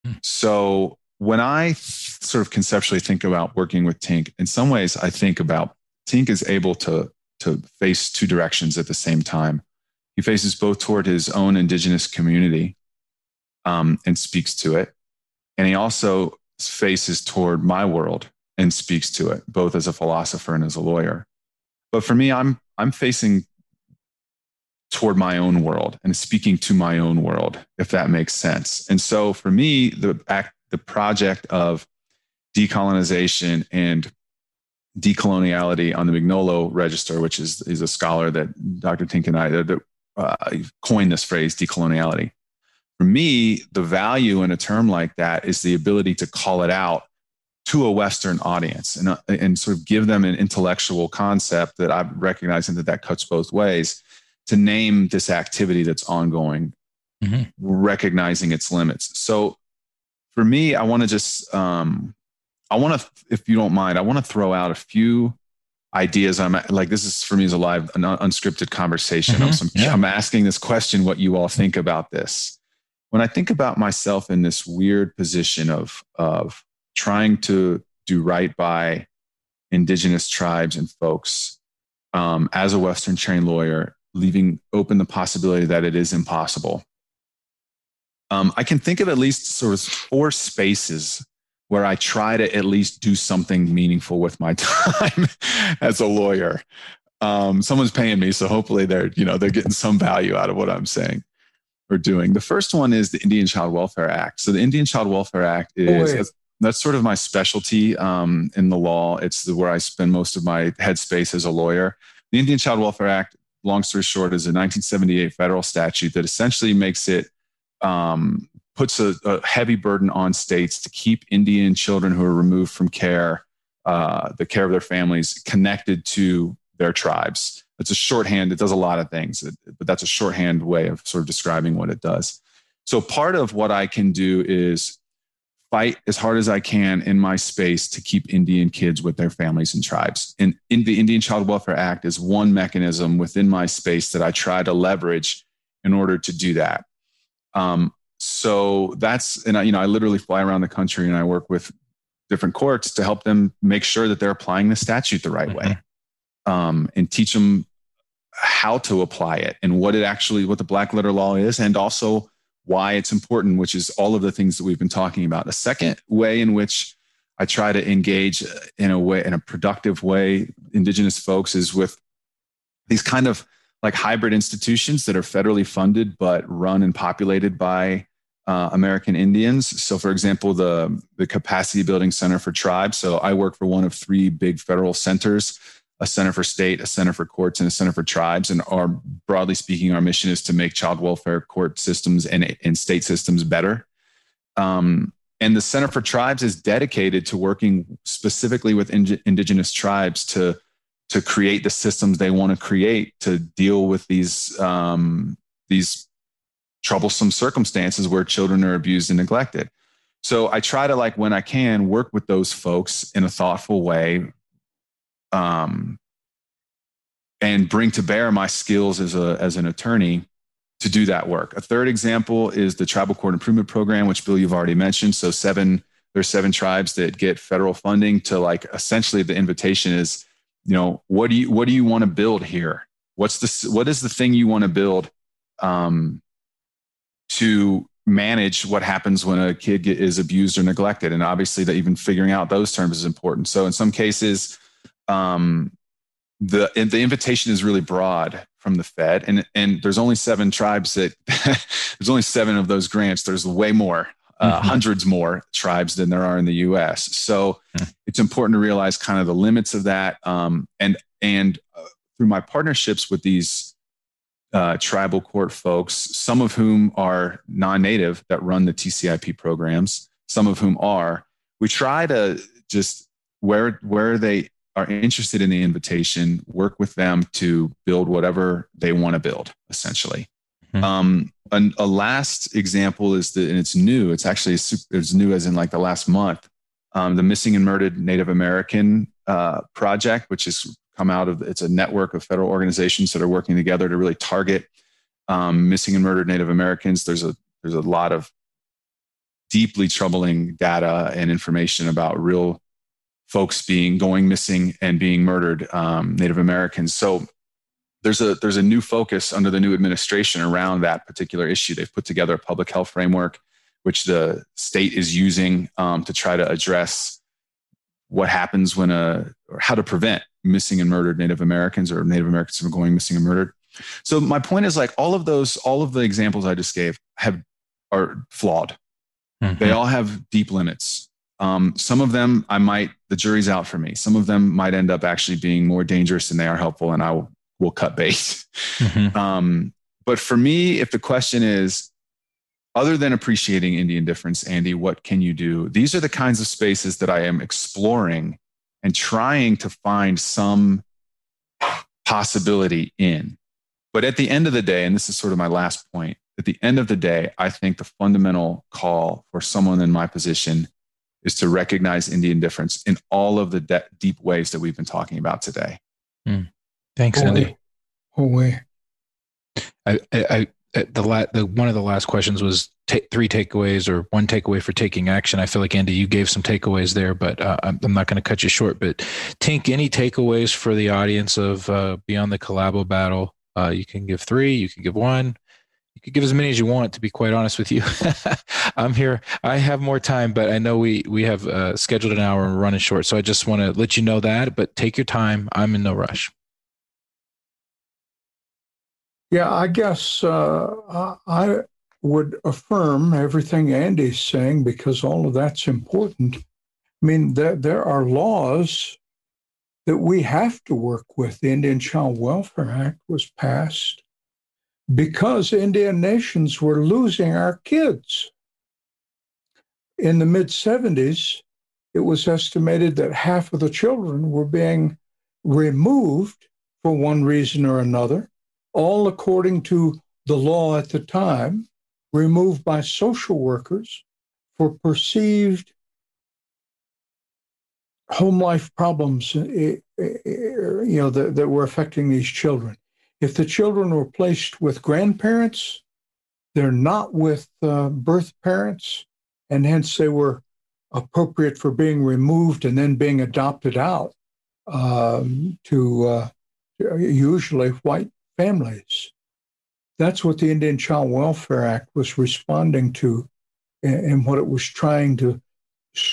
Hmm. So when I sort of conceptually think about working with Tink, in some ways I think about Tink is able to, to face two directions at the same time. He faces both toward his own indigenous community um, and speaks to it. And he also faces toward my world and speaks to it, both as a philosopher and as a lawyer. But for me, I'm, I'm facing toward my own world and speaking to my own world, if that makes sense. And so for me, the act, the project of decolonization and decoloniality on the Mignolo Register, which is, is a scholar that Dr. Tink and I that, uh, coined this phrase, decoloniality. For me, the value in a term like that is the ability to call it out to a Western audience and, uh, and sort of give them an intellectual concept that I've recognized and that that cuts both ways to name this activity that's ongoing, mm-hmm. recognizing its limits. So for me, I want to just, um, I want to, if you don't mind, I want to throw out a few ideas. I'm like, this is for me is a live, an unscripted conversation. Mm-hmm. I'm, yeah. I'm asking this question, what you all think about this. when I think about myself in this weird position of, of trying to do right by indigenous tribes and folks um, as a Western trained lawyer, leaving open the possibility that it is impossible. Um, I can think of at least sort of four spaces where I try to at least do something meaningful with my time as a lawyer. Um, someone's paying me, so hopefully they're you know they're getting some value out of what I'm saying or doing. The first one is the Indian Child Welfare Act. So the Indian Child Welfare Act is oh, that's sort of my specialty um, in the law. It's the, where I spend most of my headspace as a lawyer. The Indian Child Welfare Act, long story short, is a 1978 federal statute that essentially makes it um, puts a, a, heavy burden on states to keep Indian children who are removed from care, uh, the care of their families, connected to their tribes. It's a shorthand. It does a lot of things, but that's a shorthand way of sort of describing what it does. So part of what I can do is fight as hard as I can in my space to keep Indian kids with their families and tribes. And in the Indian Child Welfare Act is one mechanism within my space that I try to leverage in order to do that. Um, so that's and I, you know I literally fly around the country and I work with different courts to help them make sure that they're applying the statute the right mm-hmm. way, um, and teach them how to apply it and what it actually what the black letter law is, and also why it's important, which is all of the things that we've been talking about. A second way in which I try to engage in a way, in a productive way, Indigenous folks is with these kind of like hybrid institutions that are federally funded but run and populated by uh, American Indians. So, for example, the the Capacity Building Center for Tribes. So, I work for one of three big federal centers a center for state, a center for courts, and a center for tribes. And our broadly speaking, our mission is to make child welfare court systems and, and state systems better. Um, and the Center for Tribes is dedicated to working specifically with in- indigenous tribes to to create the systems they want to create to deal with these um, these troublesome circumstances where children are abused and neglected. So I try to like when I can work with those folks in a thoughtful way, um, and bring to bear my skills as a as an attorney to do that work. A third example is the Tribal Court Improvement Program, which Bill you've already mentioned. So seven there's seven tribes that get federal funding to like essentially the invitation is, you know, what do you what do you want to build here? What's the what is the thing you want to build um, to manage what happens when a kid get, is abused or neglected? And obviously, that even figuring out those terms is important. So in some cases, um, the the invitation is really broad from the Fed, and and there's only seven tribes that there's only seven of those grants. There's way more, uh, mm-hmm. hundreds more tribes than there are in the U.S. So mm-hmm. it's important to realize kind of the limits of that, um, and and uh, through my partnerships with these uh, tribal court folks, some of whom are non-native that run the TCIP programs, some of whom are. We try to just where where they are interested in the invitation, work with them to build whatever they want to build, essentially. Mm-hmm. Um, an, a last example is that, and it's new. It's actually it's new as in like the last month. Um, the Missing and Murdered Native American uh, project, which has come out of it's a network of federal organizations that are working together to really target um, missing and murdered Native Americans. There's a there's a lot of deeply troubling data and information about real folks being going missing and being murdered, um, Native Americans. So there's a there's a new focus under the new administration around that particular issue. They've put together a public health framework, which the state is using um, to try to address what happens when a or how to prevent missing and murdered Native Americans or Native Americans from going missing and murdered. So my point is like all of those, all of the examples I just gave have are flawed. Mm-hmm. They all have deep limits. Um, some of them I might, the jury's out for me. Some of them might end up actually being more dangerous than they are helpful, and I will, will cut bait. Mm-hmm. Um, but for me, if the question is, other than appreciating Indian difference, Andy, what can you do? These are the kinds of spaces that I am exploring and trying to find some possibility in. But at the end of the day, and this is sort of my last point, at the end of the day, I think the fundamental call for someone in my position is to recognize Indian difference in all of the de- deep ways that we've been talking about today. Mm. Thanks, Andy. Oh, way. I, I, I, the, la- the one of the last questions was three takeaways or one takeaway for taking action. I feel like Andy, you gave some takeaways there, but uh, I'm, I'm, not going to cut you short. But Tink, any takeaways for the audience of uh, Beyond the Collabo Battle? Uh, you can give three, you can give one, you can give as many as you want. To be quite honest with you, I'm here. I have more time, but I know we we have uh, scheduled an hour and we're running short. So I just want to let you know that. But take your time. I'm in no rush. Yeah, I guess uh, I would affirm everything Andy's saying because all of that's important. I mean, there, there are laws that we have to work with. The Indian Child Welfare Act was passed because Indian nations were losing our kids. In the mid 70s, it was estimated that half of the children were being removed for one reason or another all according to the law at the time, removed by social workers for perceived home life problems eh, eh, eh, you know that, that were affecting these children. If the children were placed with grandparents they're not with uh, birth parents and hence they were appropriate for being removed and then being adopted out um, to uh, usually white families. That's what the Indian Child Welfare Act was responding to and what it was trying to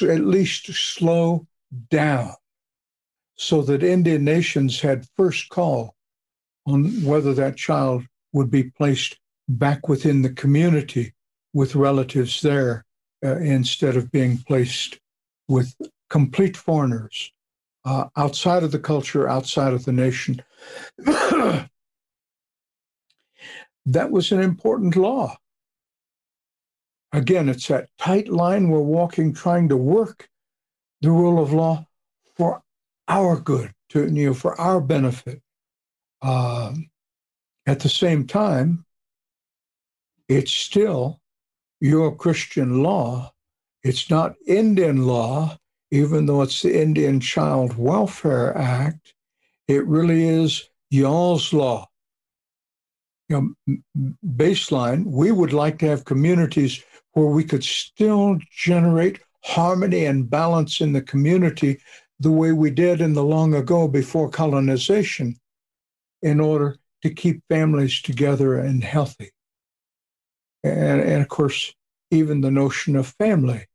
at least slow down so that Indian nations had first call on whether that child would be placed back within the community with relatives there uh, instead of being placed with complete foreigners uh, outside of the culture, outside of the nation. That was an important law. Again, it's that tight line we're walking, trying to work the rule of law for our good, to you know, for our benefit. Um, at the same time, it's still Euro Christian law. It's not Indian law, even though it's the Indian Child Welfare Act. It really is y'all's law you know, baseline, we would like to have communities where we could still generate harmony and balance in the community the way we did in the long ago before colonization in order to keep families together and healthy. And, and of course, even the notion of family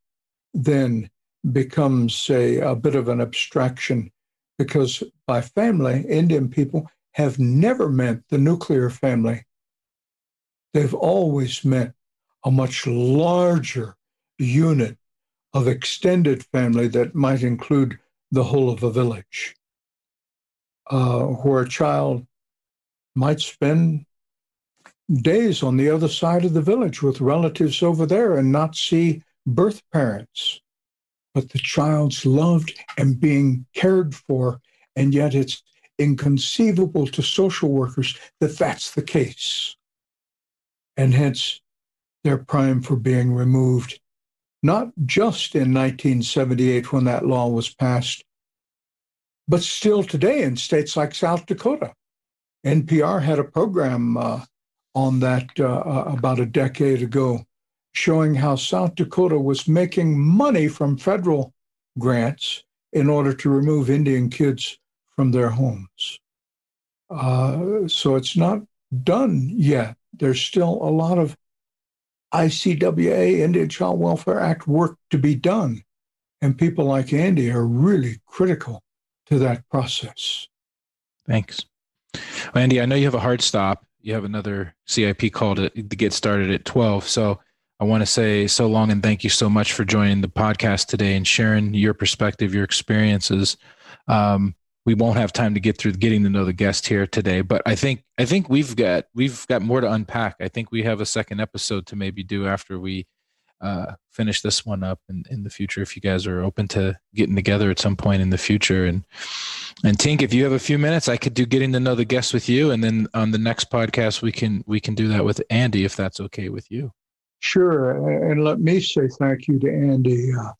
then becomes a, a bit of an abstraction because by family, Indian people have never meant the nuclear family. They've always meant a much larger unit of extended family that might include the whole of a village, uh, where a child might spend days on the other side of the village with relatives over there and not see birth parents. But the child's loved and being cared for, and yet it's inconceivable to social workers that that's the case. And hence, they're primed for being removed, not just in 1978 when that law was passed, but still today in states like South Dakota. NPR had a program uh, on that uh, uh, about a decade ago showing how South Dakota was making money from federal grants in order to remove Indian kids from their homes. Uh, so it's not done yet. There's still a lot of ICWA, Indian Child Welfare Act work to be done. And people like Andy are really critical to that process. Thanks. Well, Andy, I know you have a hard stop. You have another CIP call to, to get started at 12. So I want to say so long and thank you so much for joining the podcast today and sharing your perspective, your experiences. Um, we won't have time to get through getting to know the guest here today but i think i think we've got we've got more to unpack. I think we have a second episode to maybe do after we uh, finish this one up in, in the future if you guys are open to getting together at some point in the future. And and tink if you have a few minutes i could do getting to know the guest with you. And then on the next podcast we can we can do that with andy if that's okay with you. Sure. And let me say thank you to andy. Uh,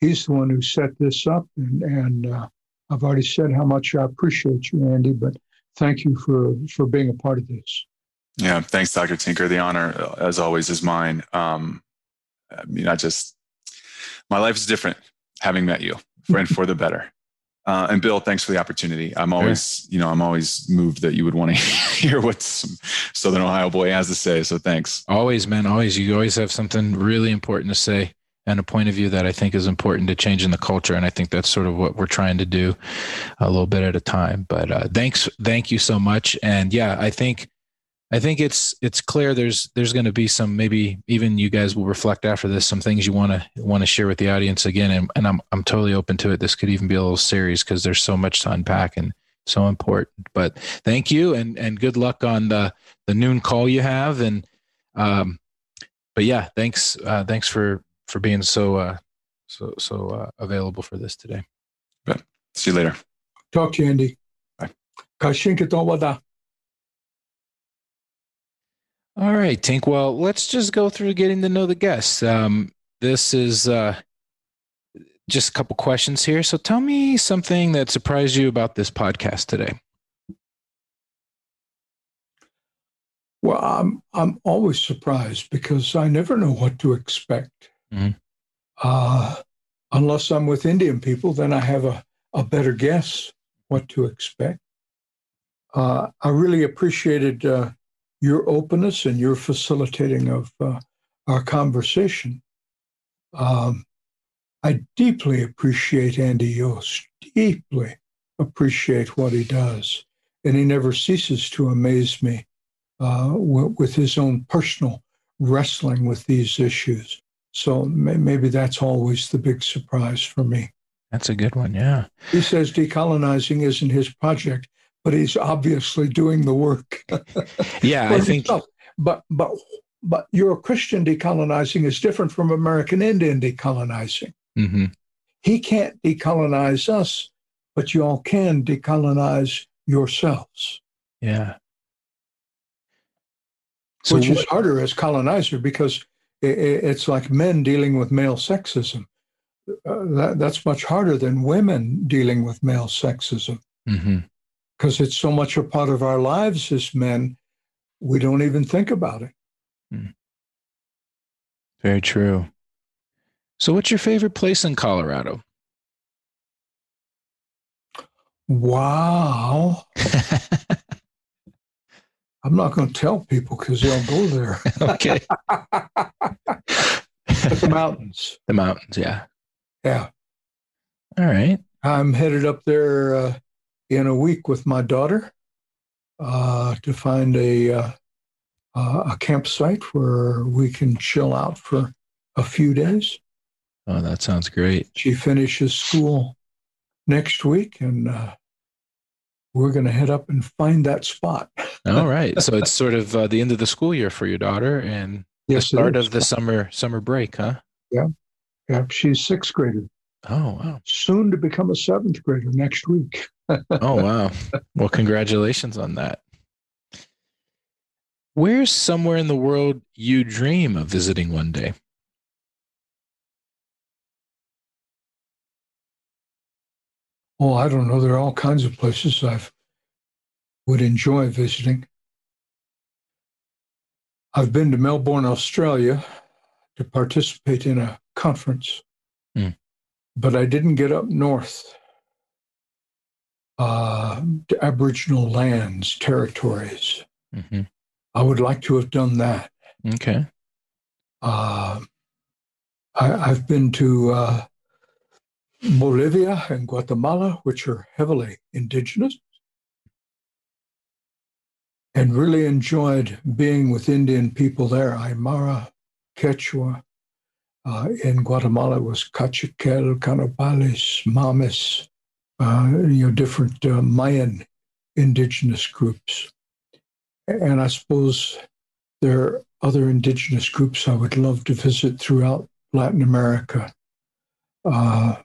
he's the one who set this up and and uh, I've already said how much I appreciate you, Andy, but thank you for, for being a part of this. Yeah, thanks, Dr. Tinker. The honor, uh, as always, is mine. Um, I mean, I just, my life is different having met you, and for the better. Uh, and Bill, thanks for the opportunity. I'm always, you know, I'm always moved that you would want to hear what some Southern Ohio boy has to say. So thanks. Always, man. Always. You always have something really important to say and a point of view that I think is important to change in the culture. And I think that's sort of what we're trying to do a little bit at a time. But uh, thanks, thank you so much. And yeah, I think I think it's it's clear there's there's going to be some maybe even you guys will reflect after this some things you want to want to share with the audience again and, and I'm I'm totally open to it. This could even be a little series because there's so much to unpack and so important. But thank you and and good luck on the the noon call you have and um but yeah thanks uh thanks for for being so uh so so uh, available for this today. But see you later. Talk to you, Andy. Bye. All right, Tink. Well, let's just go through getting to know the guests. Um, this is uh, just a couple questions here. So tell me something that surprised you about this podcast today. Well, I'm I'm always surprised because I never know what to expect. Mm-hmm. Uh, unless I'm with Indian people, then I have a, a better guess what to expect. Uh, I really appreciated uh, your openness and your facilitating of uh, our conversation. Um, I deeply appreciate Andy Yost, deeply appreciate what he does. And he never ceases to amaze me uh, w- with his own personal wrestling with these issues. So may- maybe that's always the big surprise for me. That's a good one, yeah. He says decolonizing isn't his project but he's obviously doing the work. yeah, I think. But but but your Christian decolonizing is different from American Indian decolonizing. Mm-hmm. He can't decolonize us, but you all can decolonize yourselves. Yeah. So Which what, is harder as colonizer because it's like men dealing with male sexism. Uh, that, that's much harder than women dealing with male sexism. Mm-hmm because it's so much a part of our lives as men, we don't even think about it. Hmm. Very true. So, what's your favorite place in Colorado? Wow. I'm not going to tell people because they'll go there. okay. the mountains. The mountains, yeah. Yeah. All right. I'm headed up there uh, in a week with my daughter uh, to find a uh, uh, a campsite where we can chill out for a few days. Oh, that sounds great. She finishes school next week, and uh, we're going to head up and find that spot. All right. So it's sort of uh, the end of the school year for your daughter, and yes, the start of the summer summer break, huh? Yeah, yeah. She's sixth grader. Oh wow! Soon to become a seventh grader next week. oh wow! Well, congratulations on that. Where's somewhere in the world you dream of visiting one day? Oh, I don't know. There are all kinds of places I would enjoy visiting. I've been to Melbourne, Australia to participate in a conference. Mm but I didn't get up north uh, to Aboriginal lands, territories. Mm-hmm. I would like to have done that. Okay. Uh, I, have been to uh, Bolivia and Guatemala, which are heavily indigenous, and really enjoyed being with Indian people there, Aymara, Quechua, uh, in Guatemala was Cachiquel, Canopales, Mames, uh, you know, different uh, Mayan indigenous groups. And I suppose there are other indigenous groups I would love to visit throughout Latin America. Uh,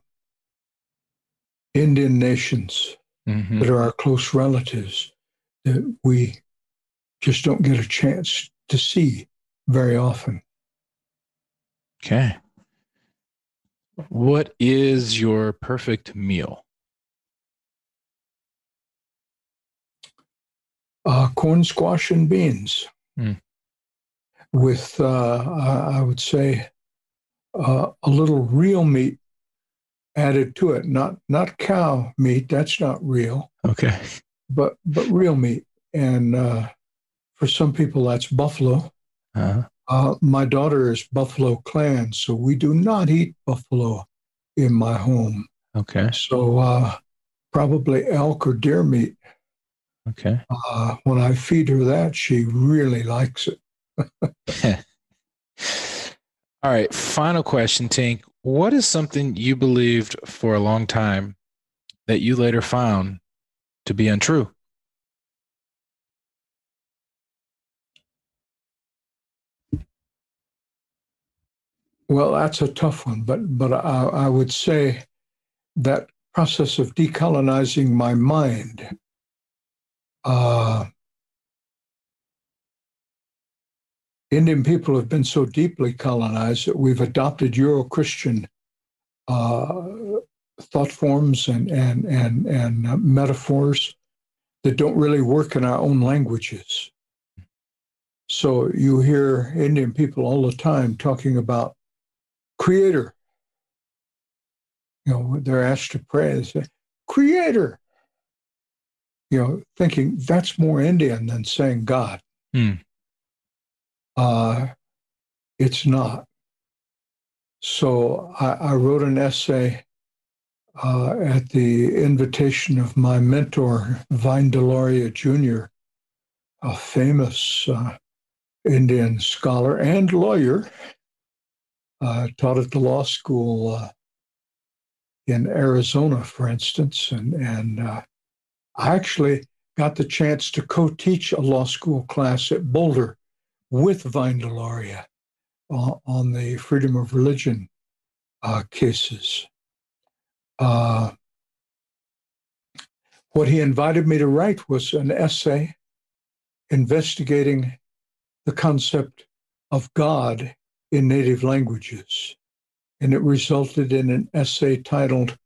Indian nations mm-hmm. that are our close relatives that we just don't get a chance to see very often. Okay. What is your perfect meal? Uh, corn, squash, and beans. Hmm. with, uh, I I would say, uh, a little real meat added to it. Not not cow meat. That's not real, Okay. but but real meat. And uh, for some people, that's buffalo. Uh, Uh, my daughter is Buffalo Clan, so we do not eat buffalo in my home. okay. So uh, probably elk or deer meat. Okay. Uh, when I feed her that, she really likes it. All right. Final question, Tink. What is something you believed for a long time that you later found to be untrue? Well, that's a tough one, but but I, I would say that process of decolonizing my mind. Uh, Indian people have been so deeply colonized that we've adopted Euro-Christian uh, thought forms and and and and uh, metaphors that don't really work in our own languages. So you hear Indian people all the time talking about creator. You know, they're asked to pray, they say, creator. You know, thinking that's more Indian than saying God. Hmm. Uh, it's not. So I, I wrote an essay uh, at the invitation of my mentor, Vine Deloria Jr., a famous uh, Indian scholar and lawyer uh, taught at the law school uh, in Arizona, for instance, and and uh, I actually got the chance to co-teach a law school class at Boulder with on, on the freedom of religion uh, cases. Uh, what he invited me to write was an essay investigating the concept of God in native languages. And it resulted in an essay titled,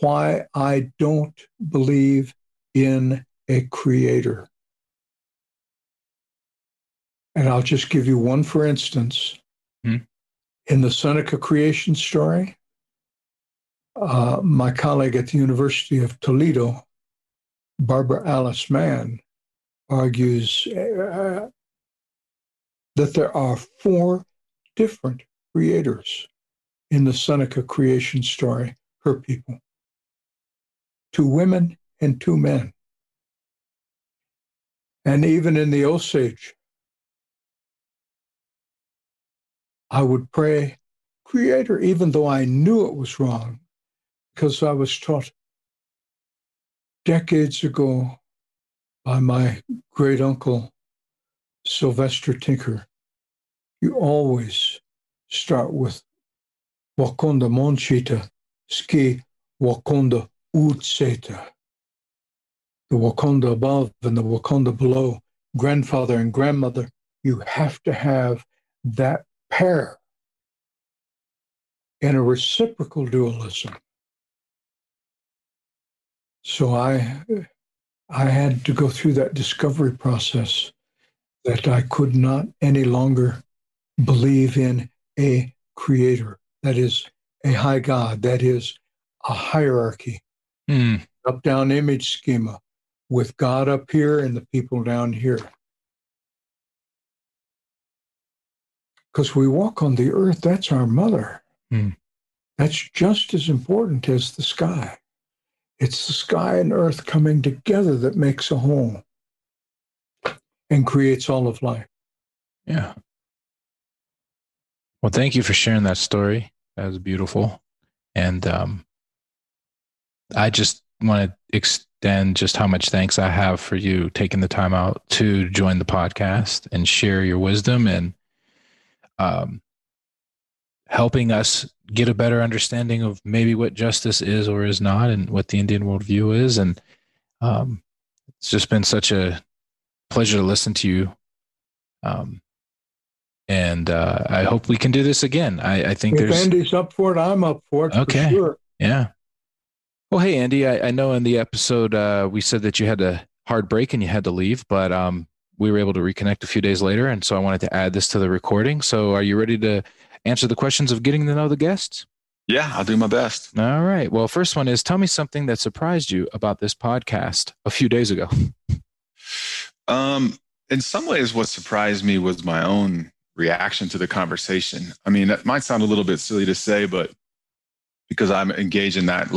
Why I Don't Believe in a Creator. And I'll just give you one for instance. Hmm. In the Seneca creation story, uh, my colleague at the University of Toledo, Barbara Alice Mann, argues uh, that there are four different creators in the Seneca creation story, her people two women and two men. And even in the Osage, I would pray, Creator, even though I knew it was wrong, because I was taught decades ago by my great uncle, Sylvester Tinker. You always start with Wakonda Monchita, Ski Wakonda Utseta. The Wakonda above and the Wakonda below, grandfather and grandmother, you have to have that pair in a reciprocal dualism. So I I had to go through that discovery process that I could not any longer believe in a creator, that is a high God, that is a hierarchy, Hmm. up down image schema with God up here and the people down here. Because we walk on the earth, that's our mother. Hmm. That's just as important as the sky. It's the sky and earth coming together that makes a whole and creates all of life. Yeah. Well, thank you for sharing that story. That was beautiful. And um, I just want to extend just how much thanks I have for you taking the time out to join the podcast and share your wisdom and um, helping us get a better understanding of maybe what justice is or is not and what the Indian worldview is. And um, it's just been such a pleasure to listen to you. Um, and uh, I hope we can do this again. I, I think If there's Andy's up for it, I'm up for it. Okay. For sure. yeah. Well, hey Andy, I, I know in the episode uh, we said that you had a hard break and you had to leave, but um, we were able to reconnect a few days later, and so I wanted to add this to the recording. So, are you ready to answer the questions of getting to know the guests? Yeah, I'll do my best. All right. Well, first one is tell me something that surprised you about this podcast a few days ago. Um, in some ways, what surprised me was my own reaction to the conversation. I mean, that might sound a little bit silly to say, but because I'm engaged in that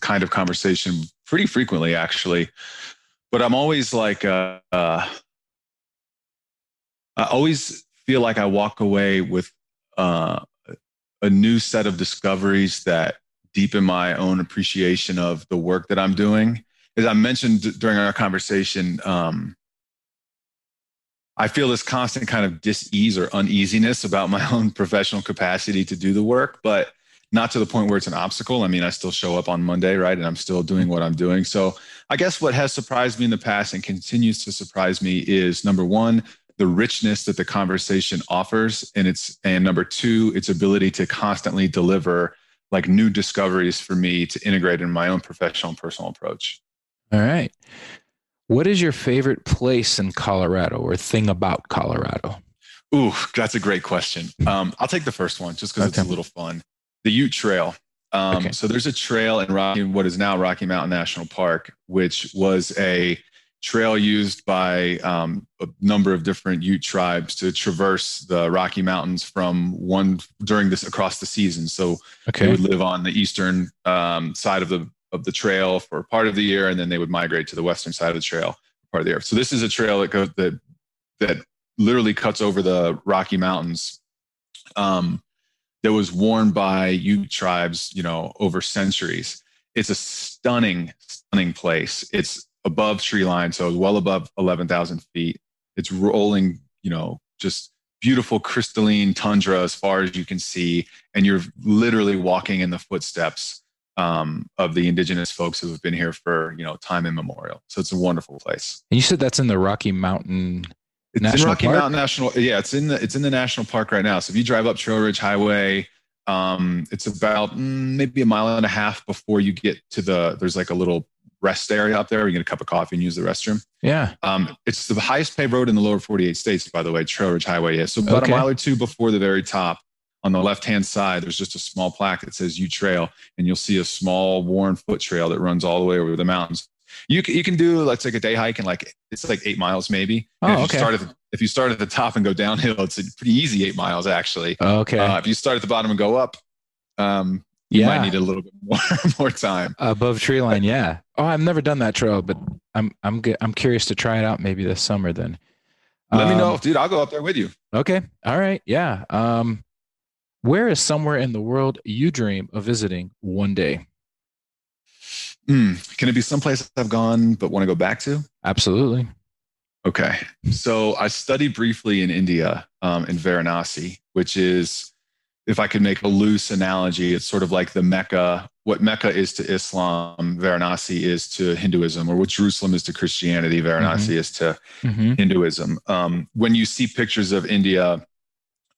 kind of conversation pretty frequently, actually. But I'm always like, uh, uh, I always feel like I walk away with uh, a new set of discoveries that deepen my own appreciation of the work that I'm doing. As I mentioned during our conversation, um, I feel this constant kind of dis-ease or uneasiness about my own professional capacity to do the work, but not to the point where it's an obstacle. I mean, I still show up on Monday, right? And I'm still doing what I'm doing. So I guess what has surprised me in the past and continues to surprise me is number one, the richness that the conversation offers. And it's and number two, its ability to constantly deliver like new discoveries for me to integrate in my own professional and personal approach. All right. What is your favorite place in Colorado or thing about Colorado? Ooh, that's a great question. Um, I'll take the first one just because okay. it's a little fun. The Ute Trail. Um, okay. So there's a trail in Rocky, what is now Rocky Mountain National Park, which was a trail used by um, a number of different Ute tribes to traverse the Rocky Mountains from one during this across the season. So okay. they would live on the eastern um, side of the of the trail for part of the year, and then they would migrate to the western side of the trail part of the year. So this is a trail that goes that that literally cuts over the Rocky Mountains. Um, that was worn by Ute tribes, you know, over centuries. It's a stunning, stunning place. It's above tree line, so well above eleven thousand feet. It's rolling, you know, just beautiful crystalline tundra as far as you can see, and you're literally walking in the footsteps um, of the indigenous folks who have been here for you know time immemorial. So it's a wonderful place. And you said that's in the Rocky Mountain. It's National in Rocky Park? Mountain National. Yeah, it's in the it's in the national park right now. So if you drive up Trail Ridge Highway, um, it's about mm, maybe a mile and a half before you get to the. There's like a little rest area up there. You get a cup of coffee and use the restroom. Yeah. Um, it's the highest paved road in the lower 48 states, by the way. Trail Ridge Highway is so about okay. a mile or two before the very top on the left hand side, there's just a small plaque that says Ute Trail, and you'll see a small worn foot trail that runs all the way over the mountains. You can, you can do let's like a day hike and like it's like eight miles maybe. Oh, if you okay. start at the, if you start at the top and go downhill, it's a pretty easy eight miles actually. Okay. Uh, if you start at the bottom and go up, um, you yeah. might need a little bit more more time above tree line. Yeah. Oh, I've never done that trail, but I'm I'm I'm curious to try it out maybe this summer. Then let um, me know, dude. I'll go up there with you. Okay. All right. Yeah. Um, where is somewhere in the world you dream of visiting one day? Mm, can it be someplace I've gone but want to go back to? Absolutely. Okay. So I studied briefly in India, um, in Varanasi, which is, if I could make a loose analogy, it's sort of like the Mecca. What Mecca is to Islam, Varanasi is to Hinduism, or what Jerusalem is to Christianity, Varanasi mm-hmm. is to mm-hmm. Hinduism. Um, when you see pictures of India,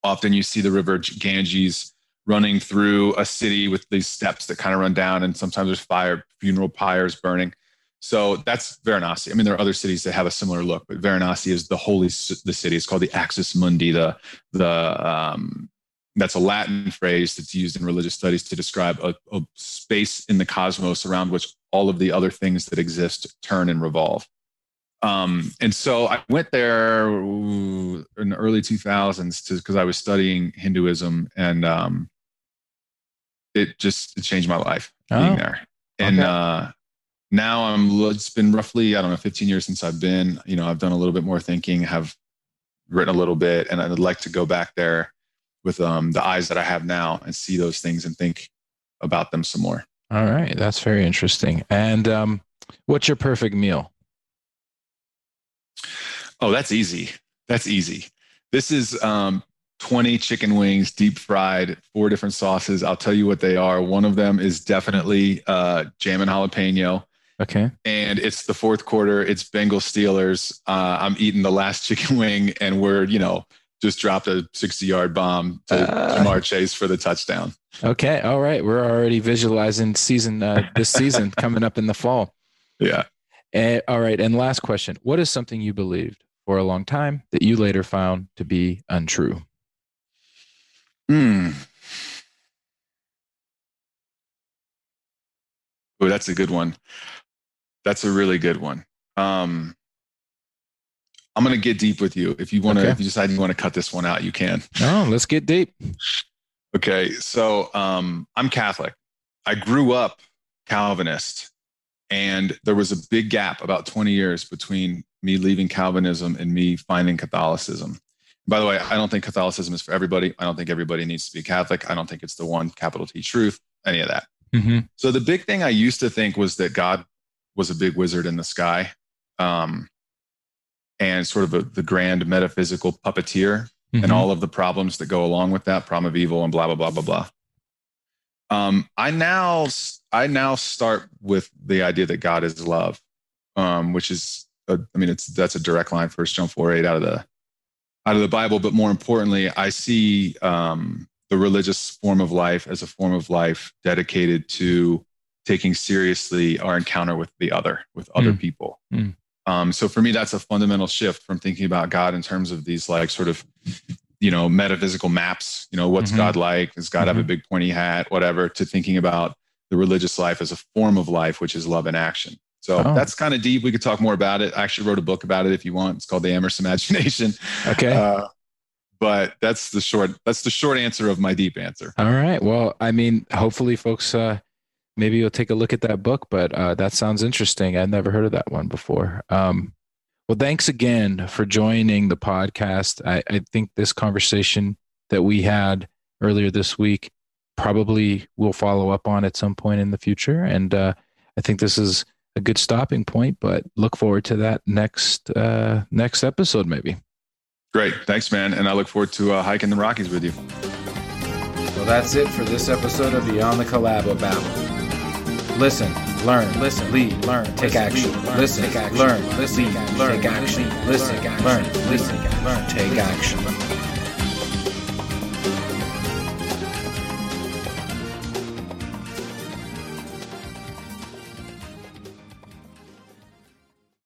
often you see the river Ganges running through a city with these steps that kind of run down, and sometimes there's fire, funeral pyres burning. So that's Varanasi. I mean, there are other cities that have a similar look, but Varanasi is the holy the city. It's called the Axis Mundi. The the um, that's a Latin phrase that's used in religious studies to describe a, a space in the cosmos around which all of the other things that exist turn and revolve. Um, and so I went there in the early 2000s because I was studying Hinduism, and um, it just it changed my life oh, being there. And okay. uh, now I'm. It's been roughly I don't know 15 years since I've been. You know, I've done a little bit more thinking, have written a little bit, and I'd like to go back there with um, the eyes that I have now and see those things and think about them some more. All right, that's very interesting. And um, what's your perfect meal? Oh, that's easy. That's easy. This is um, 20 chicken wings, deep fried, four different sauces. I'll tell you what they are. One of them is definitely uh, jam and jalapeno. Okay. And it's the fourth quarter. It's Bengal Steelers. Uh, I'm eating the last chicken wing, and we're, you know, just dropped a 60 yard bomb to uh, Ja'Marr Chase for the touchdown. Okay. All right. We're already visualizing season uh, this season coming up in the fall. Yeah. And, all right. And last question What is something you believed for a long time that you later found to be untrue? Hmm. Oh, that's a good one. That's a really good one. Um, I'm gonna get deep with you. If you want to, Okay. if you decide you want to cut this one out, you can. No, let's get deep. Okay, so um, I'm Catholic. I grew up Calvinist, and there was a big gap about 20 years between me leaving Calvinism and me finding Catholicism. By the way, I don't think Catholicism is for everybody. I don't think everybody needs to be Catholic. I don't think it's the one capital T truth, any of that. Mm-hmm. So the big thing I used to think was that God was a big wizard in the sky, um, and sort of a, the grand metaphysical puppeteer Mm-hmm. and all of the problems that go along with that problem of evil and blah blah blah blah blah um, i now i now start with the idea that god is love um, which is a, i mean it's that's a direct line first john 4 8 out of the out of the bible but more importantly i see um, the religious form of life as a form of life dedicated to taking seriously our encounter with the other with other Mm. people Mm. Um, so for me that's a fundamental shift from thinking about god in terms of these like sort of you know metaphysical maps you know what's Mhm. god like does god have a Mhm. big pointy hat whatever to thinking about the religious life as a form of life which is love and action so Oh. that's kind of deep we could talk more about it i actually wrote a book about it if you want it's called the amherst imagination Okay. uh, but that's the short that's the short answer of my deep answer All right. Well, I mean, hopefully, folks, uh, maybe you'll take a look at that book. But uh, that sounds interesting. I've never heard of that one before. Um, well, thanks again for joining the podcast. I, I think this conversation that we had earlier this week probably will follow up on at some point in the future, and uh, I think this is a good stopping point. But look forward to that next uh, next episode, maybe. great thanks man and i look forward to uh, hiking the rockies with you Well, that's it for this episode of Beyond the Collabo Babble. Listen, learn, listen, lead, learn, take action. Listen, learn, listen, learn, take action. Listen, learn, listen, learn, take action.